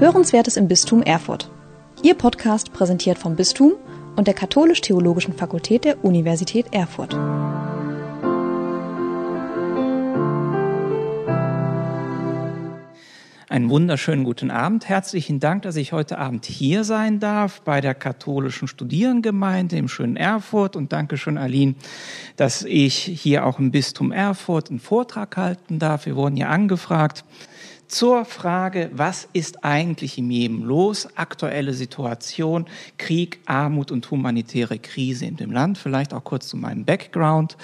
Hörenswertes im Bistum Erfurt. Ihr Podcast präsentiert vom Bistum und der Katholisch-Theologischen Fakultät der Universität Erfurt. Einen wunderschönen guten Abend. Herzlichen Dank, dass ich heute Abend hier sein darf bei der katholischen Studierendengemeinde im schönen Erfurt. Und danke schön, Aline, dass ich hier auch im Bistum Erfurt einen Vortrag halten darf. Wir wurden ja angefragt zur Frage, was ist eigentlich im Jemen los? Aktuelle Situation, Krieg, Armut und humanitäre Krise in dem Land. Vielleicht auch kurz zu meinem Background.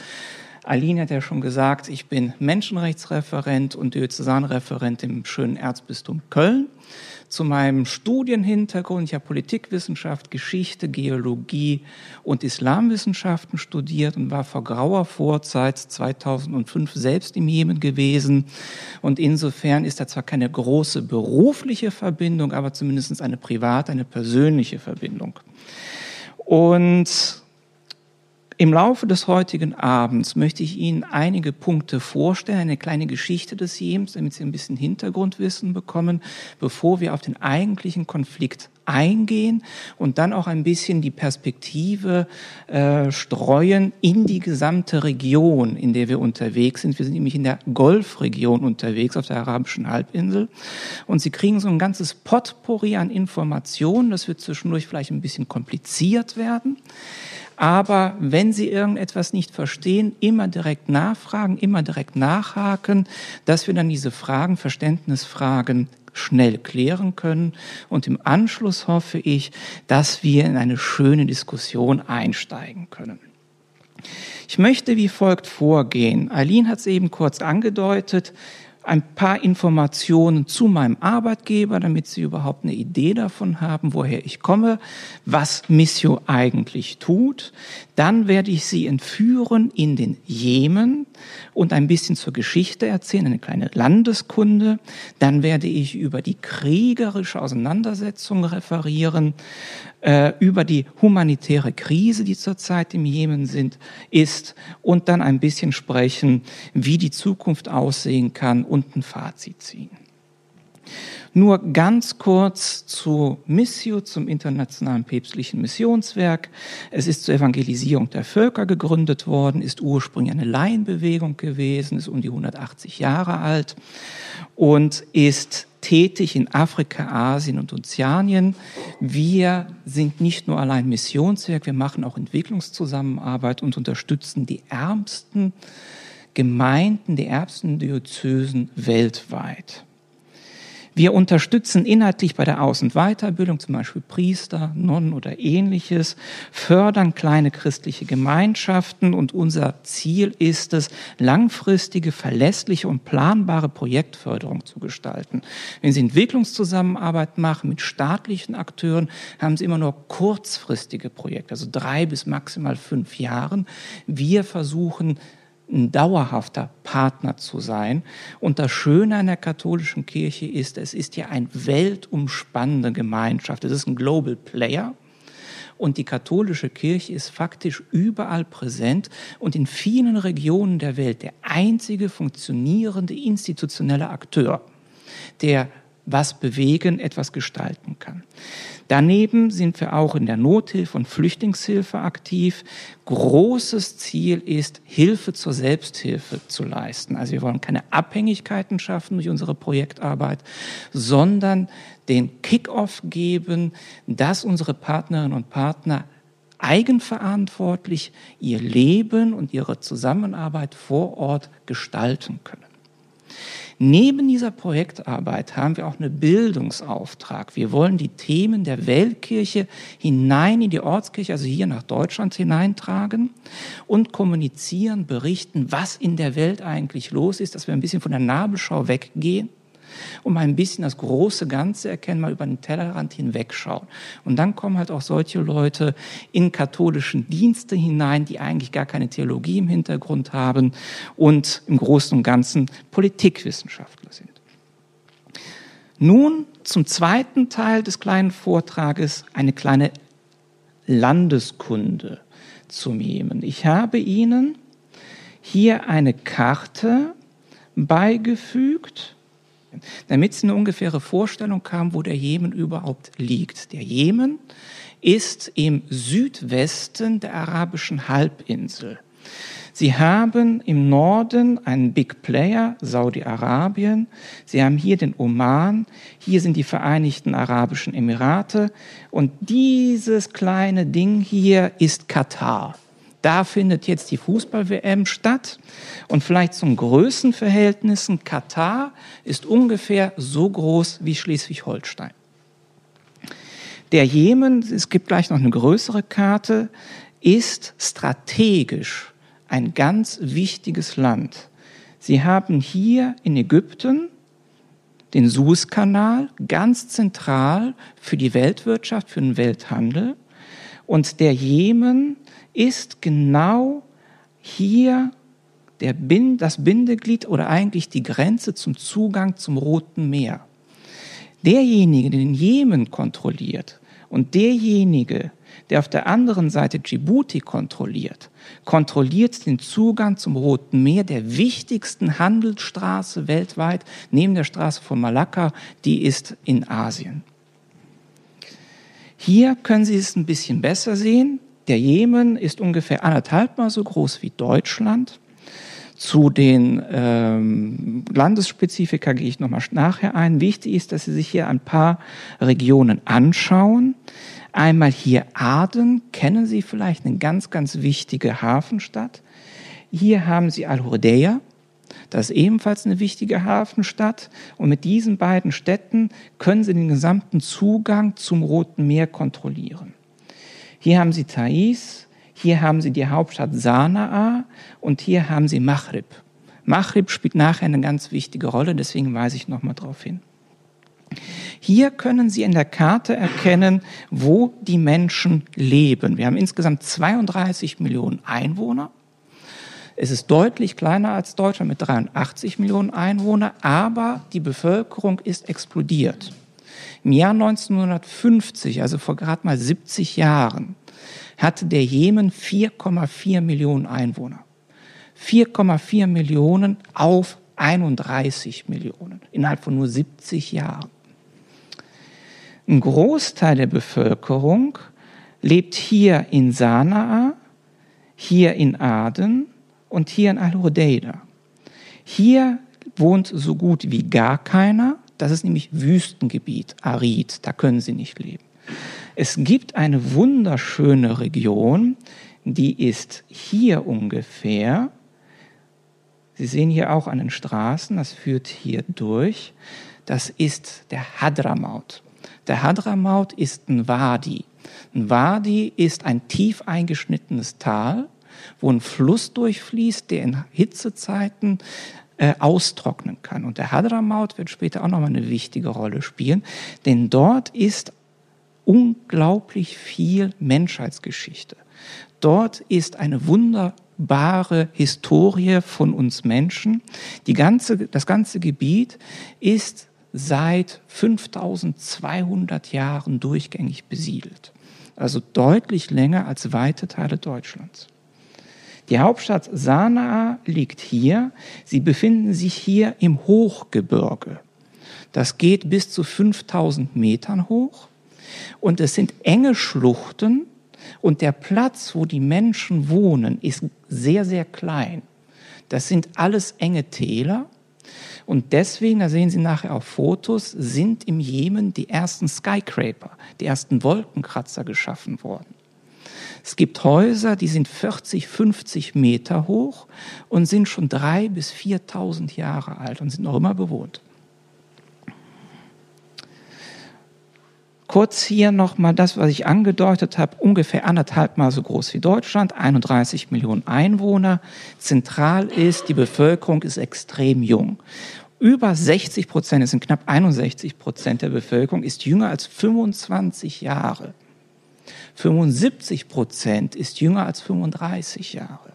Aline hat ja schon gesagt, ich bin Menschenrechtsreferent und Diözesanreferent im schönen Erzbistum Köln. Zu meinem Studienhintergrund, ich habe Politikwissenschaft, Geschichte, Geologie und Islamwissenschaften studiert und war vor grauer Vorzeit 2005 selbst im Jemen gewesen. Und insofern ist da zwar keine große berufliche Verbindung, aber zumindest eine private, eine persönliche Verbindung. Und im Laufe des heutigen Abends möchte ich Ihnen einige Punkte vorstellen, eine kleine Geschichte des Jemens, damit Sie ein bisschen Hintergrundwissen bekommen, bevor wir auf den eigentlichen Konflikt eingehen und dann auch ein bisschen die Perspektive äh, streuen in die gesamte Region, in der wir unterwegs sind. Wir sind nämlich in der Golfregion unterwegs, auf der arabischen Halbinsel. Und Sie kriegen so ein ganzes Potpourri an Informationen. Das wird zwischendurch vielleicht ein bisschen kompliziert werden. Aber wenn Sie irgendetwas nicht verstehen, immer direkt nachfragen, immer direkt nachhaken, dass wir dann diese Fragen, Verständnisfragen schnell klären können. Und im Anschluss hoffe ich, dass wir in eine schöne Diskussion einsteigen können. Ich möchte wie folgt vorgehen. Eileen hat es eben kurz angedeutet ein paar Informationen zu meinem Arbeitgeber, damit Sie überhaupt eine Idee davon haben, woher ich komme, was Missio eigentlich tut. Dann werde ich Sie entführen in den Jemen und ein bisschen zur Geschichte erzählen, eine kleine Landeskunde. Dann werde ich über die kriegerische Auseinandersetzung referieren, äh, über die humanitäre Krise, die zurzeit im Jemen sind, ist und dann ein bisschen sprechen, wie die Zukunft aussehen kann und ein Fazit ziehen. Nur ganz kurz zu Missio, zum internationalen päpstlichen Missionswerk. Es ist zur Evangelisierung der Völker gegründet worden, ist ursprünglich eine Laienbewegung gewesen, ist um die 180 Jahre alt und ist tätig in Afrika, Asien und Ozeanien. Wir sind nicht nur allein Missionswerk, wir machen auch Entwicklungszusammenarbeit und unterstützen die ärmsten Gemeinden, die ärmsten Diözesen weltweit. Wir unterstützen inhaltlich bei der Aus- und Weiterbildung, zum Beispiel Priester, Nonnen oder ähnliches, fördern kleine christliche Gemeinschaften und unser Ziel ist es, langfristige, verlässliche und planbare Projektförderung zu gestalten. Wenn Sie Entwicklungszusammenarbeit machen mit staatlichen Akteuren, haben Sie immer nur kurzfristige Projekte, also drei bis maximal fünf Jahren. Wir versuchen, ein dauerhafter Partner zu sein. Und das Schöne an der katholischen Kirche ist, es ist ja eine weltumspannende Gemeinschaft. Es ist ein Global Player. Und die katholische Kirche ist faktisch überall präsent und in vielen Regionen der Welt der einzige funktionierende institutionelle Akteur, der was bewegen, etwas gestalten kann. Daneben sind wir auch in der Nothilfe und Flüchtlingshilfe aktiv. Großes Ziel ist, Hilfe zur Selbsthilfe zu leisten. Also wir wollen keine Abhängigkeiten schaffen durch unsere Projektarbeit, sondern den Kick-off geben, dass unsere Partnerinnen und Partner eigenverantwortlich ihr Leben und ihre Zusammenarbeit vor Ort gestalten können. Neben dieser Projektarbeit haben wir auch einen Bildungsauftrag. Wir wollen die Themen der Weltkirche hinein in die Ortskirche, also hier nach Deutschland hineintragen und kommunizieren, berichten, was in der Welt eigentlich los ist, dass wir ein bisschen von der Nabelschau weggehen um ein bisschen das große Ganze erkennen, mal über den Tellerrand hinwegschauen. Und dann kommen halt auch solche Leute in katholischen Dienste hinein, die eigentlich gar keine Theologie im Hintergrund haben und im Großen und Ganzen Politikwissenschaftler sind. Nun zum zweiten Teil des kleinen Vortrages eine kleine Landeskunde zum Jemen. Ich habe Ihnen hier eine Karte beigefügt Saudi-Arabien, damit Sie eine ungefähre Vorstellung haben, wo der Jemen überhaupt liegt. Der Jemen ist im Südwesten der arabischen Halbinsel. Sie haben im Norden einen Big Player, Saudi-Arabien. Sie haben hier den Oman. Hier sind die Vereinigten Arabischen Emirate. Und dieses kleine Ding hier ist Katar. Da findet jetzt die Fußball-WM statt. Und vielleicht zum Größenverhältnissen, Katar ist ungefähr so groß wie Schleswig-Holstein. Der Jemen, es gibt gleich noch eine größere Karte, ist strategisch ein ganz wichtiges Land. Sie haben hier in Ägypten den Suezkanal ganz zentral für die Weltwirtschaft, für den Welthandel. Und der Jemen ist genau hier Bind, das Bindeglied oder eigentlich die Grenze zum Zugang zum Roten Meer. Derjenige, der den Jemen kontrolliert und derjenige, der auf der anderen Seite Djibouti kontrolliert, kontrolliert den Zugang zum Roten Meer, der wichtigsten Handelsstraße weltweit, neben der Straße von Malakka, die ist in Asien. Hier können Sie es ein bisschen besser sehen. Der Jemen ist ungefähr anderthalb Mal so groß wie Deutschland. Zu den ähm, Landesspezifika gehe ich nochmal nachher ein. Wichtig ist, dass Sie sich hier ein paar Regionen anschauen. Einmal hier Aden, kennen Sie vielleicht eine ganz, ganz wichtige Hafenstadt. Hier haben Sie Al-Hurdeya, das ist ebenfalls eine wichtige Hafenstadt. Und mit diesen beiden Städten können Sie den gesamten Zugang zum Roten Meer kontrollieren. Hier haben Sie Thais, hier haben Sie die Hauptstadt Sanaa und hier haben Sie Maghrib. Maghrib spielt nachher eine ganz wichtige Rolle, deswegen weise ich nochmal darauf hin. Hier können Sie in der Karte erkennen, wo die Menschen leben. Wir haben insgesamt 32 Millionen Einwohner. Es ist deutlich kleiner als Deutschland mit 83 Millionen Einwohnern, aber die Bevölkerung ist explodiert. Im Jahr 1950, also vor gerade mal 70 Jahren, hatte der Jemen 4,4 Millionen Einwohner. 4,4 Millionen auf 31 Millionen innerhalb von nur 70 Jahren. Ein Großteil der Bevölkerung lebt hier in Sanaa, hier in Aden und hier in Al-Hudaida. Hier wohnt so gut wie gar keiner. Das ist nämlich Wüstengebiet, Arid, da können sie nicht leben. Es gibt eine wunderschöne Region, die ist hier ungefähr. Sie sehen hier auch an den Straßen, das führt hier durch. Das ist der Hadramaut. Der Hadramaut ist ein Wadi. Ein Wadi ist ein tief eingeschnittenes Tal, wo ein Fluss durchfließt, der in Hitzezeiten äh, austrocknen kann. Und der Hadramaut wird später auch nochmal eine wichtige Rolle spielen, denn dort ist unglaublich viel Menschheitsgeschichte. Dort ist eine wunderbare Historie von uns Menschen. Die ganze, das ganze Gebiet ist seit 5200 Jahren durchgängig besiedelt. Also deutlich länger als weite Teile Deutschlands. Die Hauptstadt Sanaa liegt hier. Sie befinden sich hier im Hochgebirge. Das geht bis zu 5000 Metern hoch. Und es sind enge Schluchten. Und der Platz, wo die Menschen wohnen, ist sehr, sehr klein. Das sind alles enge Täler. Und deswegen, da sehen Sie nachher auf Fotos, sind im Jemen die ersten Skyscraper, die ersten Wolkenkratzer geschaffen worden. Es gibt Häuser, die sind 40, 50 Meter hoch und sind schon drei bis 4.000 Jahre alt und sind noch immer bewohnt. Kurz hier nochmal das, was ich angedeutet habe, ungefähr anderthalb Mal so groß wie Deutschland, 31 Millionen Einwohner. Zentral ist, die Bevölkerung ist extrem jung. Über 60 Prozent, es sind knapp 61 Prozent der Bevölkerung, ist jünger als 25 Jahre. 75 Prozent ist jünger als 35 Jahre.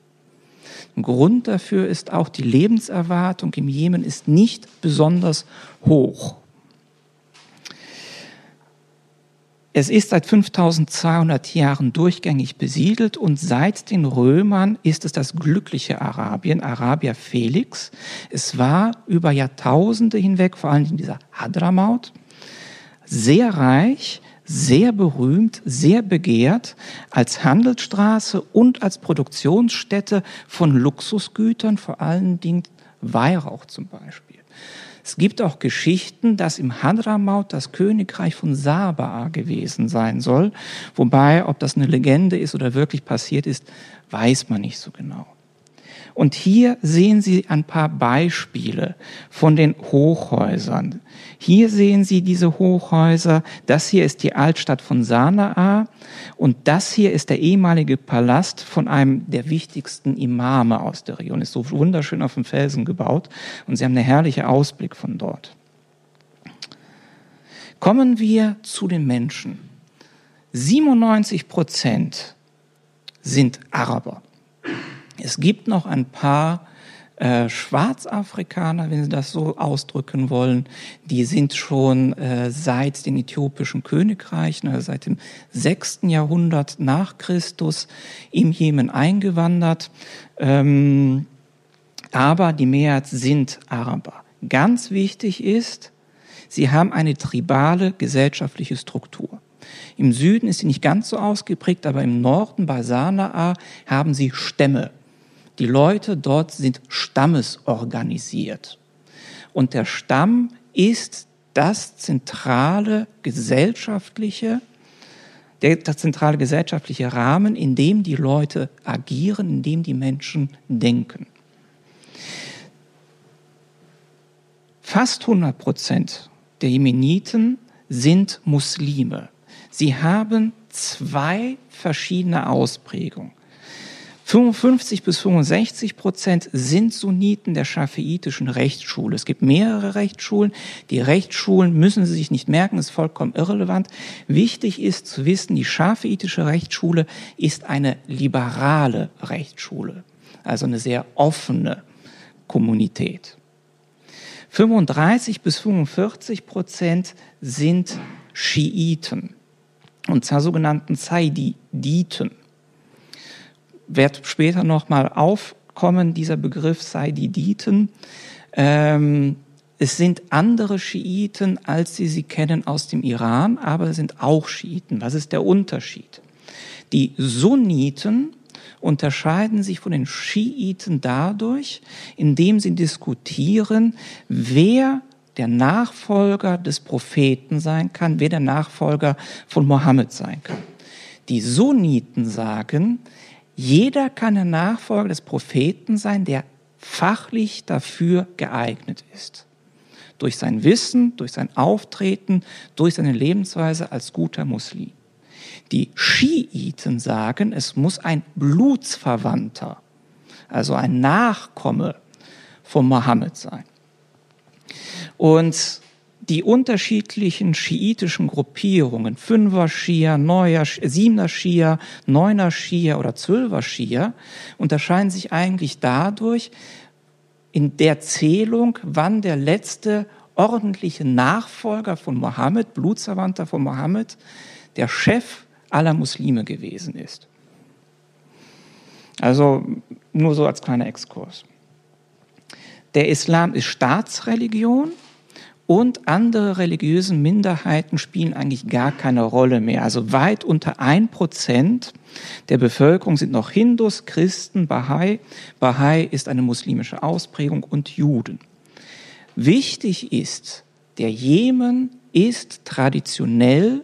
Ein Grund dafür ist auch, die Lebenserwartung im Jemen ist nicht besonders hoch. Es ist seit 5200 Jahren durchgängig besiedelt und seit den Römern ist es das glückliche Arabien, Arabia Felix. Es war über Jahrtausende hinweg, vor allem in dieser Hadramaut, sehr reich, sehr berühmt, sehr begehrt als Handelsstraße und als Produktionsstätte von Luxusgütern, vor allen Dingen Weihrauch zum Beispiel. Es gibt auch Geschichten, dass im Hadramaut das Königreich von Sabaa gewesen sein soll, wobei, ob das eine Legende ist oder wirklich passiert ist, weiß man nicht so genau. Und hier sehen Sie ein paar Beispiele von den Hochhäusern. Hier sehen Sie diese Hochhäuser. Das hier ist die Altstadt von Sanaa und das hier ist der ehemalige Palast von einem der wichtigsten Imame aus der Region. Ist so wunderschön auf dem Felsen gebaut und Sie haben einen herrlichen Ausblick von dort. Kommen wir zu den Menschen. 97 Prozent sind Araber. Es gibt noch ein paar äh, Schwarzafrikaner, wenn Sie das so ausdrücken wollen, die sind schon äh, seit den äthiopischen Königreichen, also seit dem sechsten Jahrhundert nach Christus im Jemen eingewandert. Ähm, aber die Mehrheit sind Araber. Ganz wichtig ist, sie haben eine tribale gesellschaftliche Struktur. Im Süden ist sie nicht ganz so ausgeprägt, aber im Norden bei Sanaa haben sie Stämme. Die Leute dort sind stammesorganisiert. Und der Stamm ist das zentrale gesellschaftliche, der, der zentrale gesellschaftliche Rahmen, in dem die Leute agieren, in dem die Menschen denken. Fast 100 Prozent der Jemeniten sind Muslime. Sie haben zwei verschiedene Ausprägungen. 55 bis 65 Prozent sind Sunniten der schafiitischen Rechtsschule. Es gibt mehrere Rechtsschulen. Die Rechtsschulen müssen Sie sich nicht merken, ist vollkommen irrelevant. Wichtig ist zu wissen, die schafiitische Rechtsschule ist eine liberale Rechtsschule, also eine sehr offene Kommunität. 35 bis 45 Prozent sind Schiiten, und zwar sogenannten Zaiditen wird später nochmal aufkommen, dieser Begriff sei die Diten. Ähm, es sind andere Schiiten, als Sie sie kennen aus dem Iran, aber es sind auch Schiiten. Was ist der Unterschied? Die Sunniten unterscheiden sich von den Schiiten dadurch, indem sie diskutieren, wer der Nachfolger des Propheten sein kann, wer der Nachfolger von Mohammed sein kann. Die Sunniten sagen, jeder kann ein Nachfolger des Propheten sein, der fachlich dafür geeignet ist. Durch sein Wissen, durch sein Auftreten, durch seine Lebensweise als guter Muslim. Die Schiiten sagen, es muss ein Blutsverwandter, also ein Nachkomme von Mohammed sein. Und die unterschiedlichen schiitischen Gruppierungen, Fünfer Schia, Neuer, Siebener Schia, Neuner Schia oder Zwölfer Schia, unterscheiden sich eigentlich dadurch in der Zählung, wann der letzte ordentliche Nachfolger von Mohammed, Blutsverwandter von Mohammed, der Chef aller Muslime gewesen ist. Also nur so als kleiner Exkurs. Der Islam ist Staatsreligion und andere religiöse Minderheiten spielen eigentlich gar keine Rolle mehr. Also weit unter ein Prozent der Bevölkerung sind noch Hindus, Christen, Bahai. Bahai ist eine muslimische Ausprägung und Juden. Wichtig ist, der Jemen ist traditionell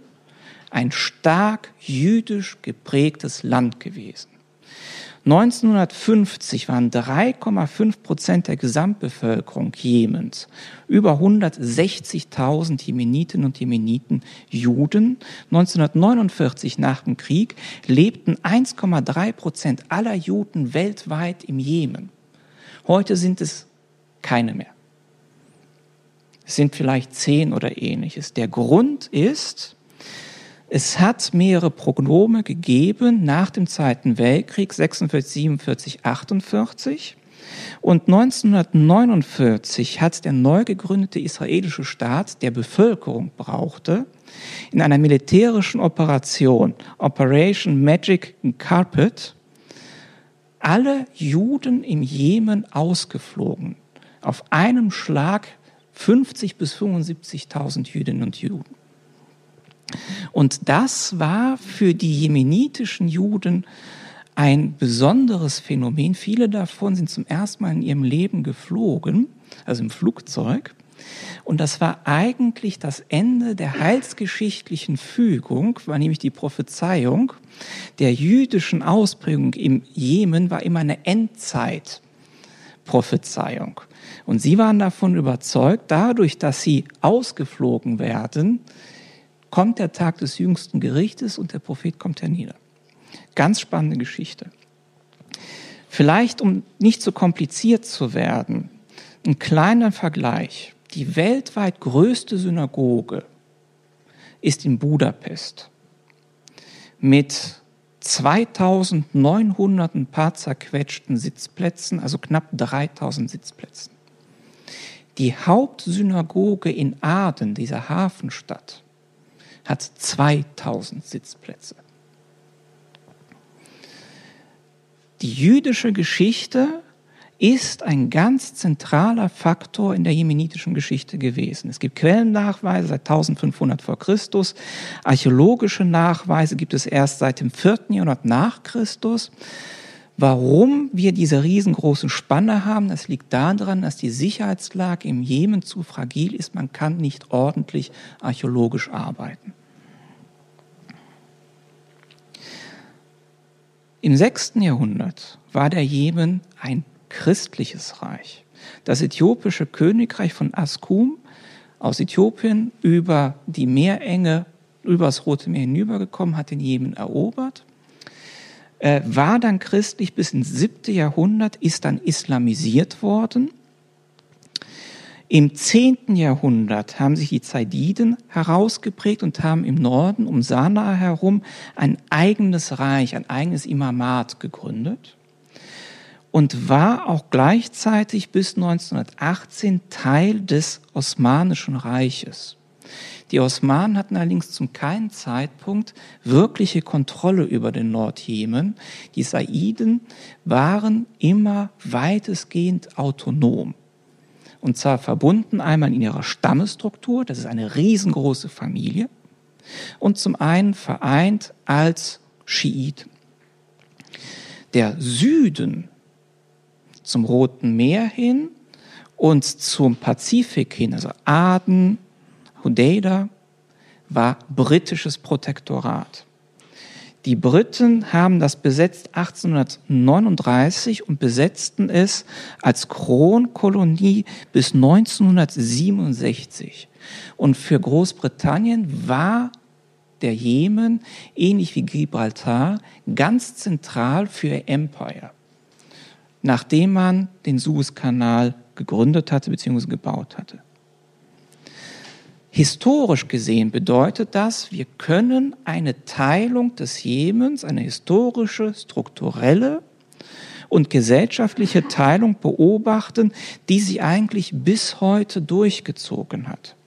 ein stark jüdisch geprägtes Land gewesen. 1950 waren 3,5 Prozent der Gesamtbevölkerung Jemens, über 160.000 Jemeniten und Jemeniten Juden. 1949 nach dem Krieg lebten 1,3 Prozent aller Juden weltweit im Jemen. Heute sind es keine mehr. Es sind vielleicht zehn oder ähnliches. Der Grund ist, es hat mehrere Prognome gegeben nach dem Zweiten Weltkrieg 46, 47, 48. Und 1949 hat der neu gegründete israelische Staat, der Bevölkerung brauchte, in einer militärischen Operation, Operation Magic Carpet, alle Juden im Jemen ausgeflogen. Auf einem Schlag 50 bis 75.000 Jüdinnen und Juden. Und das war für die jemenitischen Juden ein besonderes Phänomen. Viele davon sind zum ersten Mal in ihrem Leben geflogen, also im Flugzeug. Und das war eigentlich das Ende der heilsgeschichtlichen Fügung, war nämlich die Prophezeiung der jüdischen Ausprägung im Jemen war immer eine Endzeitprophezeiung. Und sie waren davon überzeugt, dadurch, dass sie ausgeflogen werden, kommt der Tag des jüngsten Gerichtes und der Prophet kommt hernieder. Ganz spannende Geschichte. Vielleicht, um nicht so kompliziert zu werden, ein kleiner Vergleich. Die weltweit größte Synagoge ist in Budapest mit 2900 ein paar zerquetschten Sitzplätzen, also knapp 3000 Sitzplätzen. Die Hauptsynagoge in Aden, dieser Hafenstadt, hat 2000 Sitzplätze. Die jüdische Geschichte ist ein ganz zentraler Faktor in der jemenitischen Geschichte gewesen. Es gibt Quellennachweise seit 1500 vor Christus. Archäologische Nachweise gibt es erst seit dem 4. Jahrhundert nach Christus. Warum wir diese riesengroße Spanne haben, das liegt daran, dass die Sicherheitslage im Jemen zu fragil ist. Man kann nicht ordentlich archäologisch arbeiten. Im 6. Jahrhundert war der Jemen ein christliches Reich. Das äthiopische Königreich von Askum aus Äthiopien über die Meerenge, über das Rote Meer hinübergekommen, hat den Jemen erobert, äh, war dann christlich bis ins 7. Jahrhundert, ist dann islamisiert worden im 10. Jahrhundert haben sich die Zaididen herausgeprägt und haben im Norden um Sanaa herum ein eigenes Reich, ein eigenes Imamat gegründet und war auch gleichzeitig bis 1918 Teil des Osmanischen Reiches. Die Osmanen hatten allerdings zum keinen Zeitpunkt wirkliche Kontrolle über den Nordjemen. Die Saiden waren immer weitestgehend autonom. Und zwar verbunden einmal in ihrer Stammesstruktur, das ist eine riesengroße Familie, und zum einen vereint als Schiiten. Der Süden zum Roten Meer hin und zum Pazifik hin, also Aden, Hodeida, war britisches Protektorat. Die Briten haben das besetzt 1839 und besetzten es als Kronkolonie bis 1967. Und für Großbritannien war der Jemen, ähnlich wie Gibraltar, ganz zentral für ihr Empire, nachdem man den Suezkanal gegründet hatte bzw. gebaut hatte. Historisch gesehen bedeutet das, wir können eine Teilung des Jemens, eine historische, strukturelle und gesellschaftliche Teilung beobachten, die sie eigentlich bis heute durchgezogen hat.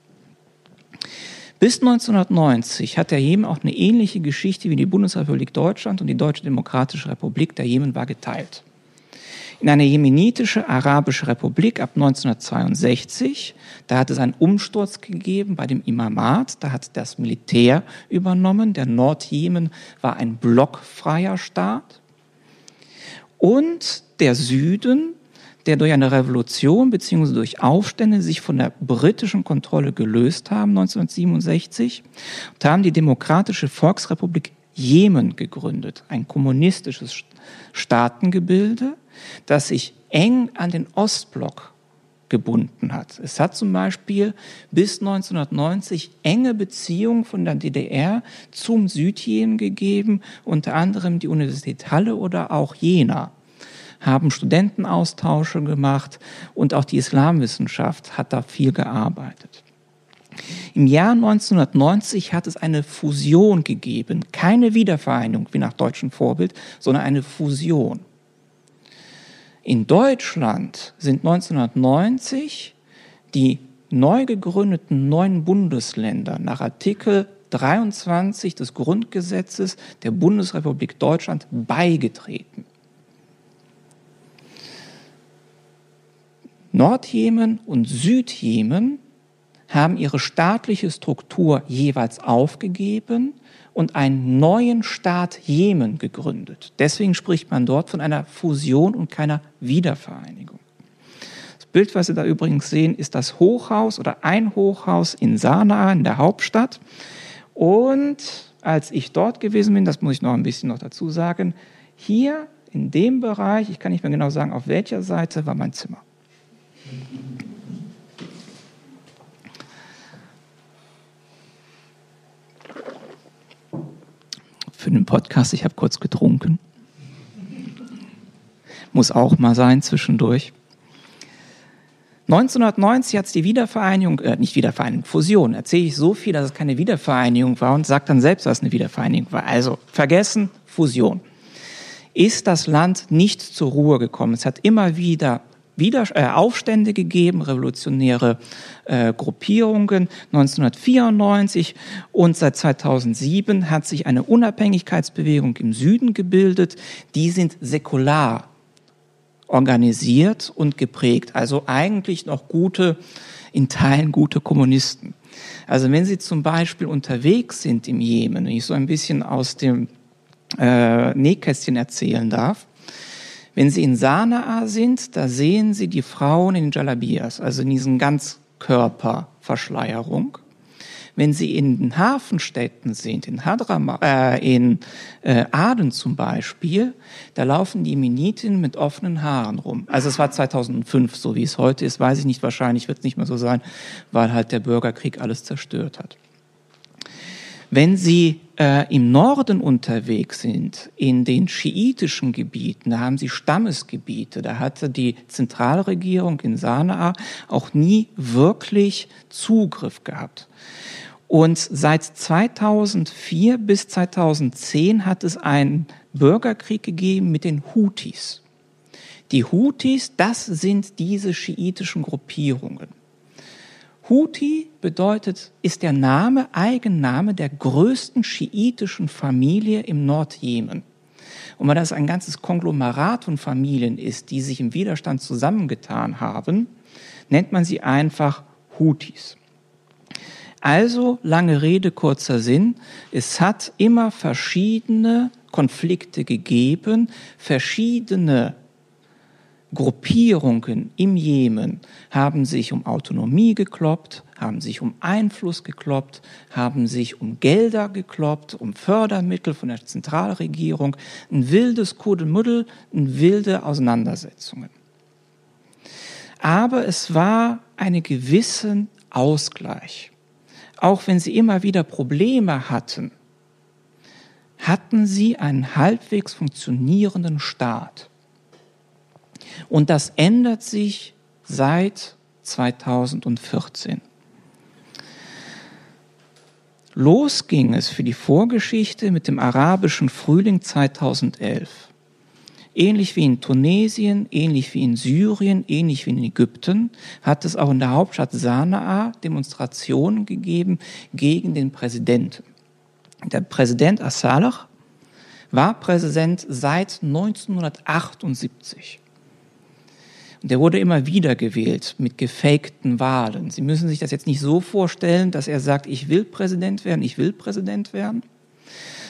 Bis 1990 hat der Jemen auch eine ähnliche Geschichte wie die Bundesrepublik Deutschland und die Deutsche Demokratische Republik. Der Jemen war geteilt in eine jemenitische arabische Republik ab 1962. Da hat es einen Umsturz gegeben bei dem Imamat. Da hat das Militär übernommen. Der Nordjemen war ein blockfreier Staat. Und der Süden, der durch eine Revolution bzw. durch Aufstände sich von der britischen Kontrolle gelöst haben 1967 und haben die Demokratische Volksrepublik Jemen gegründet, ein kommunistisches Staatengebilde, das sich eng an den Ostblock gebunden hat. Es hat zum Beispiel bis 1990 enge Beziehungen von der DDR zum Südjemen gegeben, unter anderem die Universität Halle oder auch Jena haben Studentenaustausche gemacht und auch die Islamwissenschaft hat da viel gearbeitet. Im Jahr 1990 hat es eine Fusion gegeben, keine Wiedervereinigung wie nach deutschem Vorbild, sondern eine Fusion. In Deutschland sind 1990 die neu gegründeten neuen Bundesländer nach Artikel 23 des Grundgesetzes der Bundesrepublik Deutschland beigetreten. Nordjemen und Südjemen haben ihre staatliche Struktur jeweils aufgegeben und einen neuen Staat Jemen gegründet. Deswegen spricht man dort von einer Fusion und keiner Wiedervereinigung. Das Bild, was Sie da übrigens sehen, ist das Hochhaus oder ein Hochhaus in Sanaa, in der Hauptstadt. Und als ich dort gewesen bin, das muss ich noch ein bisschen noch dazu sagen, hier in dem Bereich, ich kann nicht mehr genau sagen, auf welcher Seite war mein Zimmer. Für den Podcast, ich habe kurz getrunken. Muss auch mal sein zwischendurch. 1990 hat es die Wiedervereinigung, äh, nicht Wiedervereinigung, Fusion. Erzähle ich so viel, dass es keine Wiedervereinigung war und sage dann selbst, was eine Wiedervereinigung war. Also vergessen, Fusion. Ist das Land nicht zur Ruhe gekommen? Es hat immer wieder wieder, äh, Aufstände gegeben, revolutionäre äh, Gruppierungen 1994 und seit 2007 hat sich eine Unabhängigkeitsbewegung im Süden gebildet. Die sind säkular organisiert und geprägt. Also eigentlich noch gute, in Teilen gute Kommunisten. Also wenn Sie zum Beispiel unterwegs sind im Jemen, wenn ich so ein bisschen aus dem äh, Nähkästchen erzählen darf, wenn Sie in Sanaa sind, da sehen Sie die Frauen in Jalabias, also in diesen Ganzkörperverschleierung. Wenn Sie in den Hafenstädten sind, in, Hadrama, äh, in äh, Aden zum Beispiel, da laufen die Yemeniten mit offenen Haaren rum. Also es war 2005, so wie es heute ist, weiß ich nicht, wahrscheinlich wird es nicht mehr so sein, weil halt der Bürgerkrieg alles zerstört hat. Wenn Sie äh, im Norden unterwegs sind, in den schiitischen Gebieten, da haben Sie Stammesgebiete, da hatte die Zentralregierung in Sanaa auch nie wirklich Zugriff gehabt. Und seit 2004 bis 2010 hat es einen Bürgerkrieg gegeben mit den Houthis. Die Houthis, das sind diese schiitischen Gruppierungen. Houthi bedeutet, ist der Name, Eigenname der größten schiitischen Familie im Nordjemen. Und weil das ein ganzes Konglomerat von Familien ist, die sich im Widerstand zusammengetan haben, nennt man sie einfach Houthis. Also, lange Rede, kurzer Sinn, es hat immer verschiedene Konflikte gegeben, verschiedene Gruppierungen im Jemen haben sich um Autonomie gekloppt, haben sich um Einfluss gekloppt, haben sich um Gelder gekloppt, um Fördermittel von der Zentralregierung, ein wildes Kuddelmuddel, ein wilde Auseinandersetzungen. Aber es war einen gewissen Ausgleich. Auch wenn sie immer wieder Probleme hatten, hatten sie einen halbwegs funktionierenden Staat. Und das ändert sich seit 2014. Los ging es für die Vorgeschichte mit dem arabischen Frühling 2011. Ähnlich wie in Tunesien, ähnlich wie in Syrien, ähnlich wie in Ägypten hat es auch in der Hauptstadt Sanaa Demonstrationen gegeben gegen den Präsidenten. Der Präsident Assalach war Präsident seit 1978. Und der wurde immer wieder gewählt mit gefakten Wahlen. Sie müssen sich das jetzt nicht so vorstellen, dass er sagt, ich will Präsident werden, ich will Präsident werden,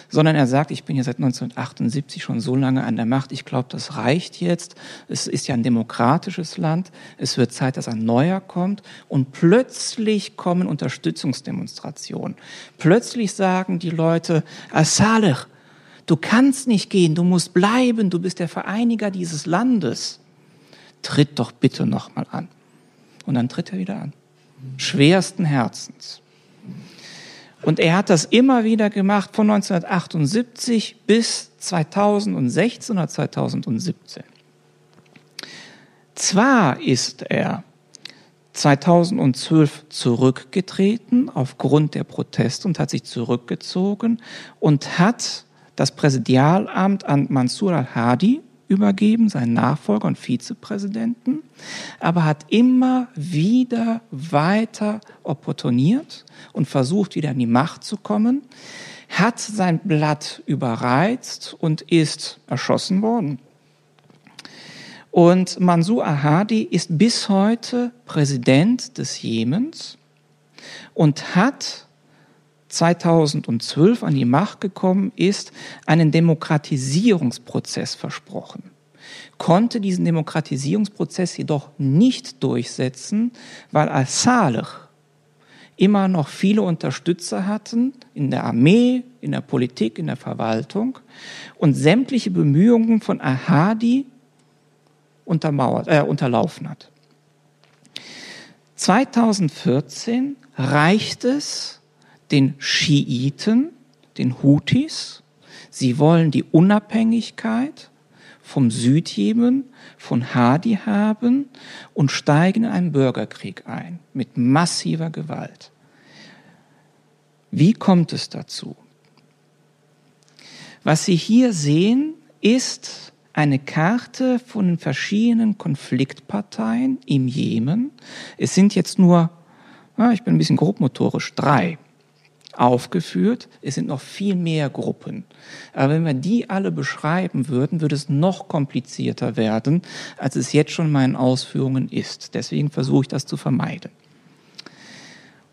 sondern er sagt, ich bin ja seit 1978 schon so lange an der Macht, ich glaube, das reicht jetzt. Es ist ja ein demokratisches Land, es wird Zeit, dass ein neuer kommt und plötzlich kommen Unterstützungsdemonstrationen. Plötzlich sagen die Leute, Saleh, du kannst nicht gehen, du musst bleiben, du bist der Vereiniger dieses Landes tritt doch bitte nochmal an. Und dann tritt er wieder an. Schwersten Herzens. Und er hat das immer wieder gemacht von 1978 bis 2016 oder 2017. Zwar ist er 2012 zurückgetreten aufgrund der Proteste und hat sich zurückgezogen und hat das Präsidialamt an Mansur al-Hadi übergeben, seinen Nachfolger und Vizepräsidenten, aber hat immer wieder weiter opportuniert und versucht, wieder an die Macht zu kommen, hat sein Blatt überreizt und ist erschossen worden. Und Mansur Ahadi ist bis heute Präsident des Jemens und hat 2012 an die Macht gekommen ist, einen Demokratisierungsprozess versprochen, konnte diesen Demokratisierungsprozess jedoch nicht durchsetzen, weil al-Saleh immer noch viele Unterstützer hatten in der Armee, in der Politik, in der Verwaltung und sämtliche Bemühungen von Ahadi untermauert, äh, unterlaufen hat. 2014 reicht es, den Schiiten, den Houthis. Sie wollen die Unabhängigkeit vom Südjemen, von Hadi haben und steigen in einen Bürgerkrieg ein mit massiver Gewalt. Wie kommt es dazu? Was Sie hier sehen, ist eine Karte von den verschiedenen Konfliktparteien im Jemen. Es sind jetzt nur, ich bin ein bisschen grobmotorisch, drei aufgeführt. Es sind noch viel mehr Gruppen. Aber wenn wir die alle beschreiben würden, würde es noch komplizierter werden, als es jetzt schon in meinen Ausführungen ist. Deswegen versuche ich das zu vermeiden.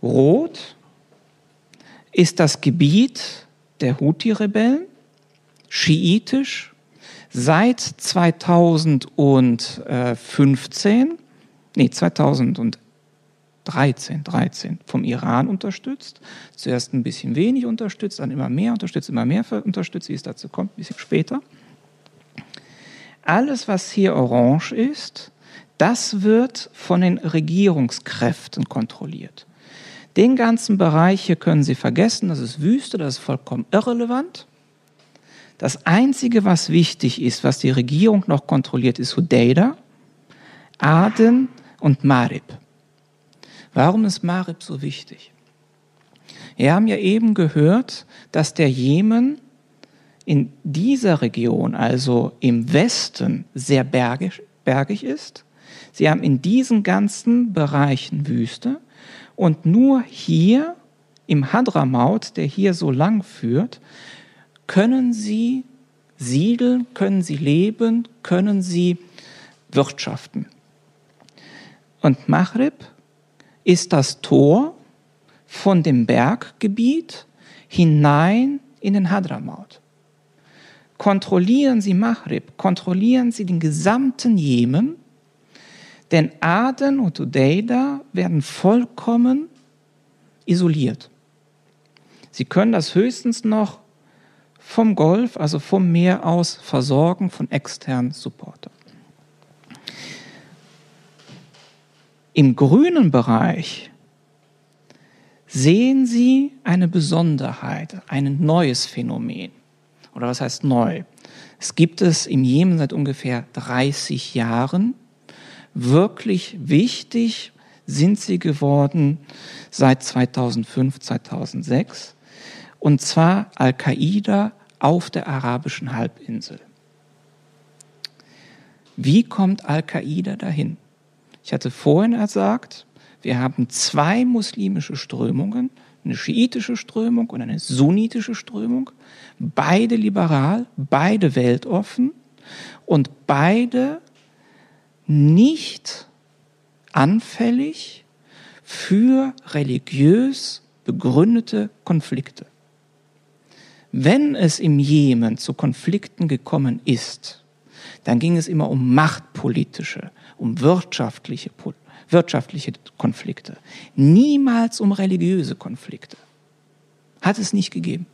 Rot ist das Gebiet der Houthi-Rebellen, schiitisch, seit 2015, nee, 2011 13, 13 vom Iran unterstützt. Zuerst ein bisschen wenig unterstützt, dann immer mehr unterstützt, immer mehr unterstützt, wie es dazu kommt, ein bisschen später. Alles, was hier orange ist, das wird von den Regierungskräften kontrolliert. Den ganzen Bereich hier können Sie vergessen, das ist Wüste, das ist vollkommen irrelevant. Das Einzige, was wichtig ist, was die Regierung noch kontrolliert, ist Hudeida, Aden und Marib. Warum ist Marib so wichtig? Wir haben ja eben gehört, dass der Jemen in dieser Region, also im Westen, sehr bergig, bergig ist. Sie haben in diesen ganzen Bereichen Wüste und nur hier im Hadramaut, der hier so lang führt, können sie siedeln, können sie leben, können sie wirtschaften. Und Maghrib ist das Tor von dem Berggebiet hinein in den Hadramaut. Kontrollieren Sie Maghrib, kontrollieren Sie den gesamten Jemen, denn Aden und Udeida werden vollkommen isoliert. Sie können das höchstens noch vom Golf, also vom Meer aus, versorgen von externen Supportern. Im grünen Bereich sehen Sie eine Besonderheit, ein neues Phänomen. Oder was heißt neu? Es gibt es im Jemen seit ungefähr 30 Jahren. Wirklich wichtig sind sie geworden seit 2005, 2006. Und zwar Al-Qaida auf der arabischen Halbinsel. Wie kommt Al-Qaida dahin? Ich hatte vorhin gesagt, wir haben zwei muslimische Strömungen, eine schiitische Strömung und eine sunnitische Strömung, beide liberal, beide weltoffen und beide nicht anfällig für religiös begründete Konflikte. Wenn es im Jemen zu Konflikten gekommen ist, dann ging es immer um machtpolitische, um wirtschaftliche, wirtschaftliche Konflikte, niemals um religiöse Konflikte. Hat es nicht gegeben.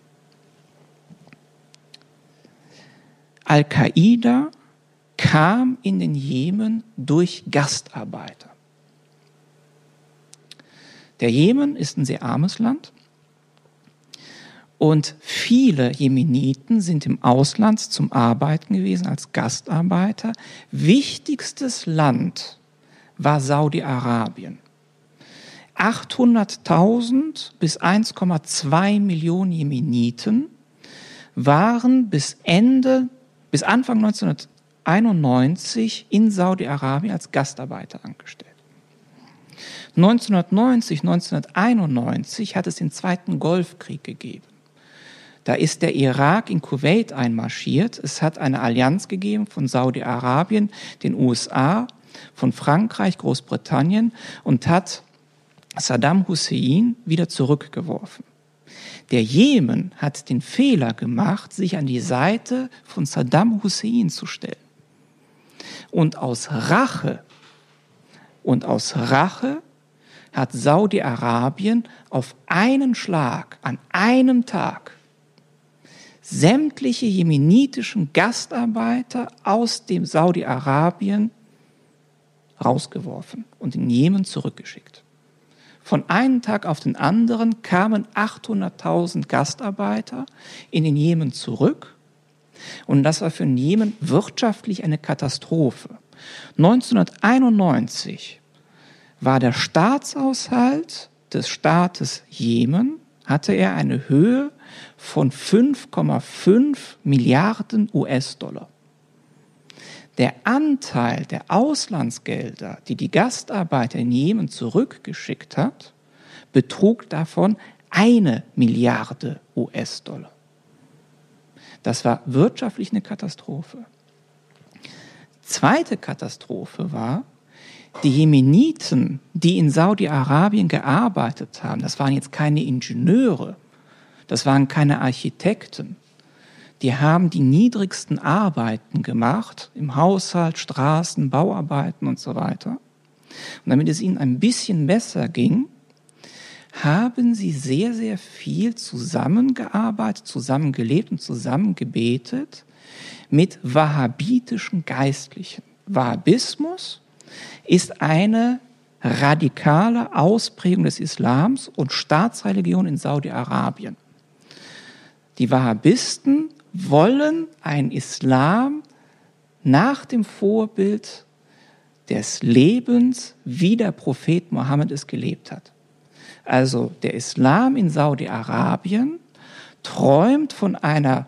Al-Qaida kam in den Jemen durch Gastarbeiter. Der Jemen ist ein sehr armes Land und viele Jemeniten sind im Ausland zum Arbeiten gewesen als Gastarbeiter. Wichtigstes Land war Saudi-Arabien. 800.000 bis 1,2 Millionen Jemeniten waren bis Ende, bis Anfang 1900, 1991 in Saudi-Arabien als Gastarbeiter angestellt. 1990, 1991 hat es den Zweiten Golfkrieg gegeben. Da ist der Irak in Kuwait einmarschiert. Es hat eine Allianz gegeben von Saudi-Arabien, den USA, von Frankreich, Großbritannien und hat Saddam Hussein wieder zurückgeworfen. Der Jemen hat den Fehler gemacht, sich an die Seite von Saddam Hussein zu stellen. Und aus Rache, und aus Rache hat Saudi-Arabien auf einen Schlag, an einem Tag, sämtliche jemenitischen Gastarbeiter aus dem Saudi-Arabien rausgeworfen und in Jemen zurückgeschickt. Von einem Tag auf den anderen kamen 800.000 Gastarbeiter in den Jemen zurück. Und das war für den Jemen wirtschaftlich eine Katastrophe. 1991 war der Staatshaushalt des Staates Jemen, hatte er eine Höhe von 5,5 Milliarden US-Dollar. Der Anteil der Auslandsgelder, die die Gastarbeiter in Jemen zurückgeschickt hat, betrug davon eine Milliarde US-Dollar. Das war wirtschaftlich eine Katastrophe. Zweite Katastrophe war, die Jemeniten, die in Saudi-Arabien gearbeitet haben, das waren jetzt keine Ingenieure, das waren keine Architekten, die haben die niedrigsten Arbeiten gemacht, im Haushalt, Straßen, Bauarbeiten und so weiter. Und damit es ihnen ein bisschen besser ging, haben sie sehr, sehr viel zusammengearbeitet, zusammengelebt und zusammengebetet mit wahhabitischen Geistlichen. Wahhabismus ist eine radikale Ausprägung des Islams und Staatsreligion in Saudi-Arabien. Die Wahhabisten wollen ein Islam nach dem Vorbild des Lebens, wie der Prophet Mohammed es gelebt hat. Also der Islam in Saudi-Arabien träumt von einer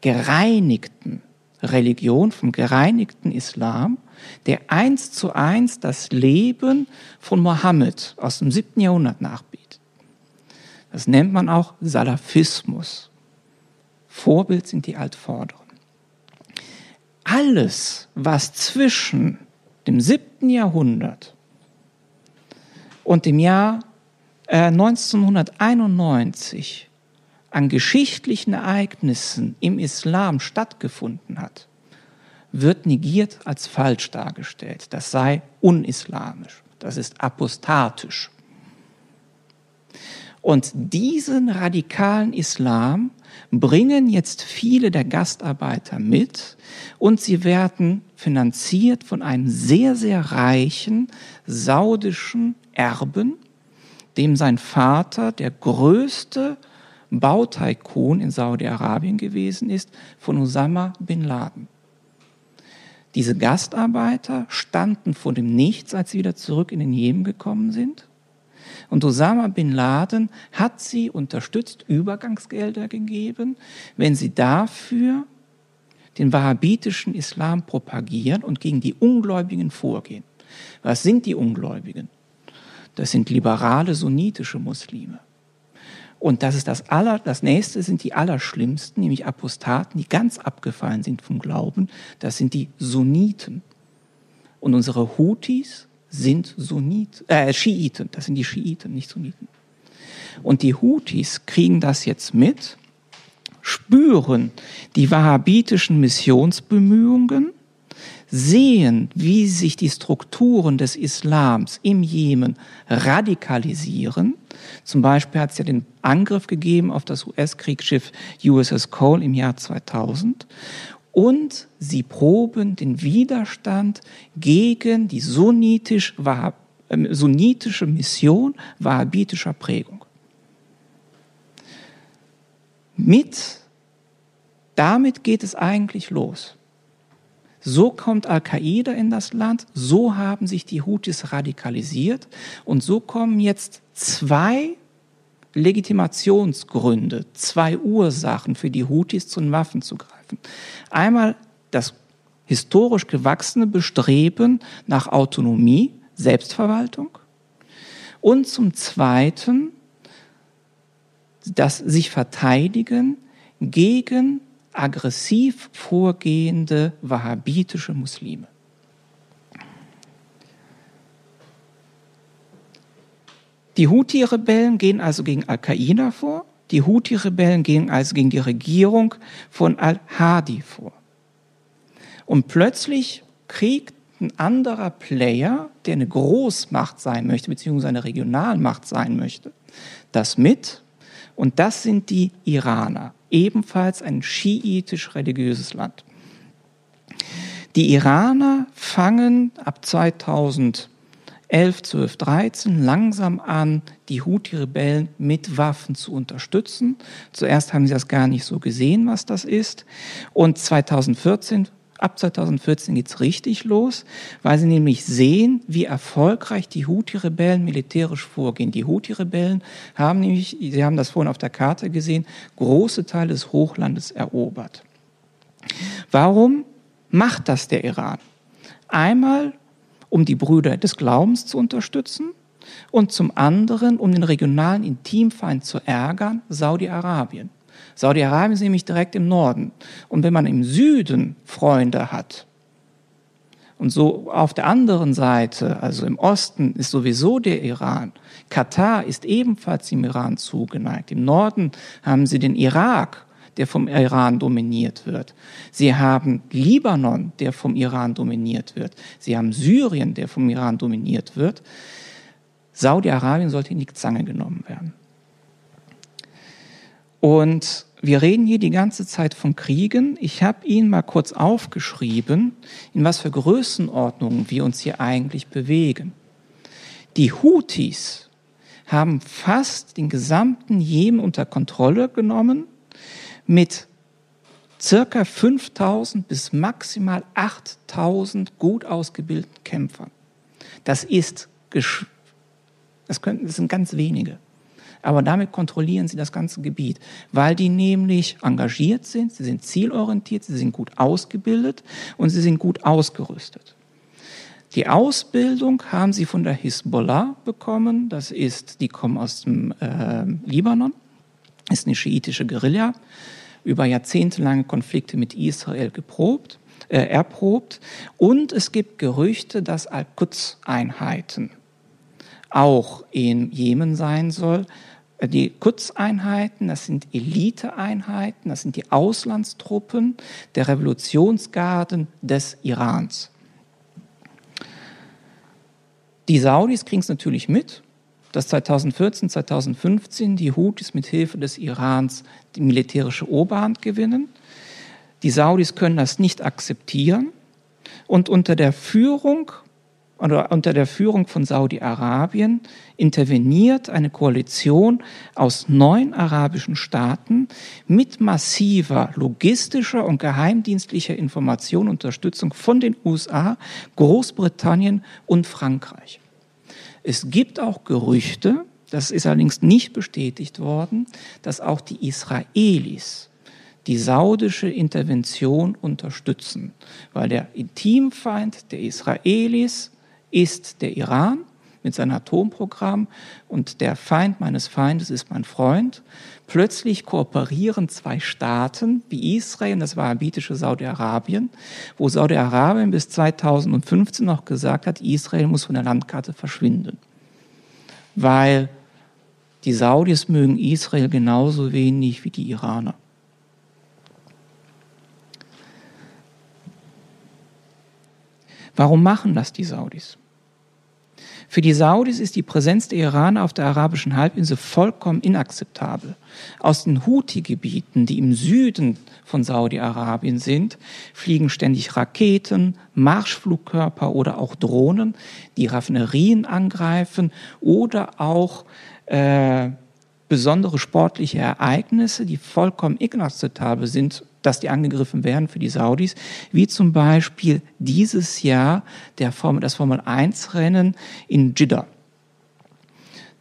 gereinigten Religion, vom gereinigten Islam, der eins zu eins das Leben von Mohammed aus dem siebten Jahrhundert nachbietet. Das nennt man auch Salafismus. Vorbild sind die Altvorderen. Alles, was zwischen dem siebten Jahrhundert und dem Jahr äh, 1991 an geschichtlichen Ereignissen im Islam stattgefunden hat, wird negiert als falsch dargestellt. Das sei unislamisch, das ist apostatisch. Und diesen radikalen Islam bringen jetzt viele der Gastarbeiter mit und sie werden finanziert von einem sehr, sehr reichen saudischen Erben, dem sein Vater der größte Bauteikon in Saudi-Arabien gewesen ist, von Osama bin Laden. Diese Gastarbeiter standen vor dem Nichts, als sie wieder zurück in den Jemen gekommen sind. Und Osama bin Laden hat sie unterstützt, Übergangsgelder gegeben, wenn sie dafür den wahhabitischen Islam propagieren und gegen die Ungläubigen vorgehen. Was sind die Ungläubigen? Das sind liberale sunnitische Muslime. Und das ist das aller, das nächste sind die allerschlimmsten, nämlich Apostaten, die ganz abgefallen sind vom Glauben. Das sind die Sunniten. Und unsere Houthis sind Sunnit, äh, Schiiten. Das sind die Schiiten, nicht Sunniten. Und die Houthis kriegen das jetzt mit, spüren die wahhabitischen Missionsbemühungen sehen, wie sich die Strukturen des Islams im Jemen radikalisieren. Zum Beispiel hat es ja den Angriff gegeben auf das US-Kriegsschiff USS Cole im Jahr 2000. Und sie proben den Widerstand gegen die sunnitisch, äh, sunnitische Mission wahhabitischer Prägung. Mit, damit geht es eigentlich los. So kommt Al-Qaida in das Land, so haben sich die Houthis radikalisiert und so kommen jetzt zwei Legitimationsgründe, zwei Ursachen für die Houthis zu den Waffen zu greifen. Einmal das historisch gewachsene Bestreben nach Autonomie, Selbstverwaltung. Und zum Zweiten das sich verteidigen gegen aggressiv vorgehende wahhabitische Muslime. Die Houthi-Rebellen gehen also gegen Al-Qaida vor, die Houthi-Rebellen gehen also gegen die Regierung von Al-Hadi vor. Und plötzlich kriegt ein anderer Player, der eine Großmacht sein möchte, beziehungsweise eine Regionalmacht sein möchte, das mit. Und das sind die Iraner, ebenfalls ein schiitisch-religiöses Land. Die Iraner fangen ab 2011, 12, 13 langsam an, die Houthi-Rebellen mit Waffen zu unterstützen. Zuerst haben sie das gar nicht so gesehen, was das ist. Und 2014 Ab 2014 geht's richtig los, weil sie nämlich sehen, wie erfolgreich die Houthi-Rebellen militärisch vorgehen. Die Houthi-Rebellen haben nämlich, Sie haben das vorhin auf der Karte gesehen, große Teile des Hochlandes erobert. Warum macht das der Iran? Einmal, um die Brüder des Glaubens zu unterstützen und zum anderen, um den regionalen Intimfeind zu ärgern, Saudi-Arabien. Saudi-Arabien ist nämlich direkt im Norden. Und wenn man im Süden Freunde hat, und so auf der anderen Seite, also im Osten, ist sowieso der Iran. Katar ist ebenfalls dem Iran zugeneigt. Im Norden haben sie den Irak, der vom Iran dominiert wird. Sie haben Libanon, der vom Iran dominiert wird. Sie haben Syrien, der vom Iran dominiert wird. Saudi-Arabien sollte in die Zange genommen werden. Und wir reden hier die ganze Zeit von Kriegen. Ich habe Ihnen mal kurz aufgeschrieben, in was für Größenordnungen wir uns hier eigentlich bewegen. Die Houthis haben fast den gesamten Jemen unter Kontrolle genommen mit circa 5000 bis maximal 8000 gut ausgebildeten Kämpfern. Das ist, das, können, das sind ganz wenige aber damit kontrollieren sie das ganze Gebiet, weil die nämlich engagiert sind, sie sind zielorientiert, sie sind gut ausgebildet und sie sind gut ausgerüstet. Die Ausbildung haben sie von der Hisbollah bekommen, das ist, die kommen aus dem äh, Libanon, ist eine schiitische Guerilla, über jahrzehntelange Konflikte mit Israel geprobt, äh, erprobt und es gibt Gerüchte, dass Al-Quds-Einheiten auch in Jemen sein soll, die Kutzeinheiten, das sind Eliteeinheiten, das sind die Auslandstruppen der Revolutionsgarden des Irans. Die Saudis kriegen es natürlich mit, dass 2014, 2015 die Houthis mit Hilfe des Irans die militärische Oberhand gewinnen. Die Saudis können das nicht akzeptieren und unter der Führung oder unter der Führung von Saudi-Arabien interveniert eine Koalition aus neun arabischen Staaten mit massiver logistischer und geheimdienstlicher Information und Unterstützung von den USA, Großbritannien und Frankreich. Es gibt auch Gerüchte, das ist allerdings nicht bestätigt worden, dass auch die Israelis die saudische Intervention unterstützen, weil der Intimfeind der Israelis ist der Iran mit seinem Atomprogramm und der Feind meines Feindes ist mein Freund. Plötzlich kooperieren zwei Staaten wie Israel und das wahhabitische Saudi-Arabien, wo Saudi-Arabien bis 2015 noch gesagt hat, Israel muss von der Landkarte verschwinden. Weil die Saudis mögen Israel genauso wenig wie die Iraner. Warum machen das die Saudis? Für die Saudis ist die Präsenz der Iraner auf der arabischen Halbinsel vollkommen inakzeptabel. Aus den Houthi-Gebieten, die im Süden von Saudi-Arabien sind, fliegen ständig Raketen, Marschflugkörper oder auch Drohnen, die Raffinerien angreifen oder auch äh, besondere sportliche Ereignisse, die vollkommen inakzeptabel sind dass die angegriffen werden für die Saudis, wie zum Beispiel dieses Jahr der Formel, das Formel 1 Rennen in Jeddah.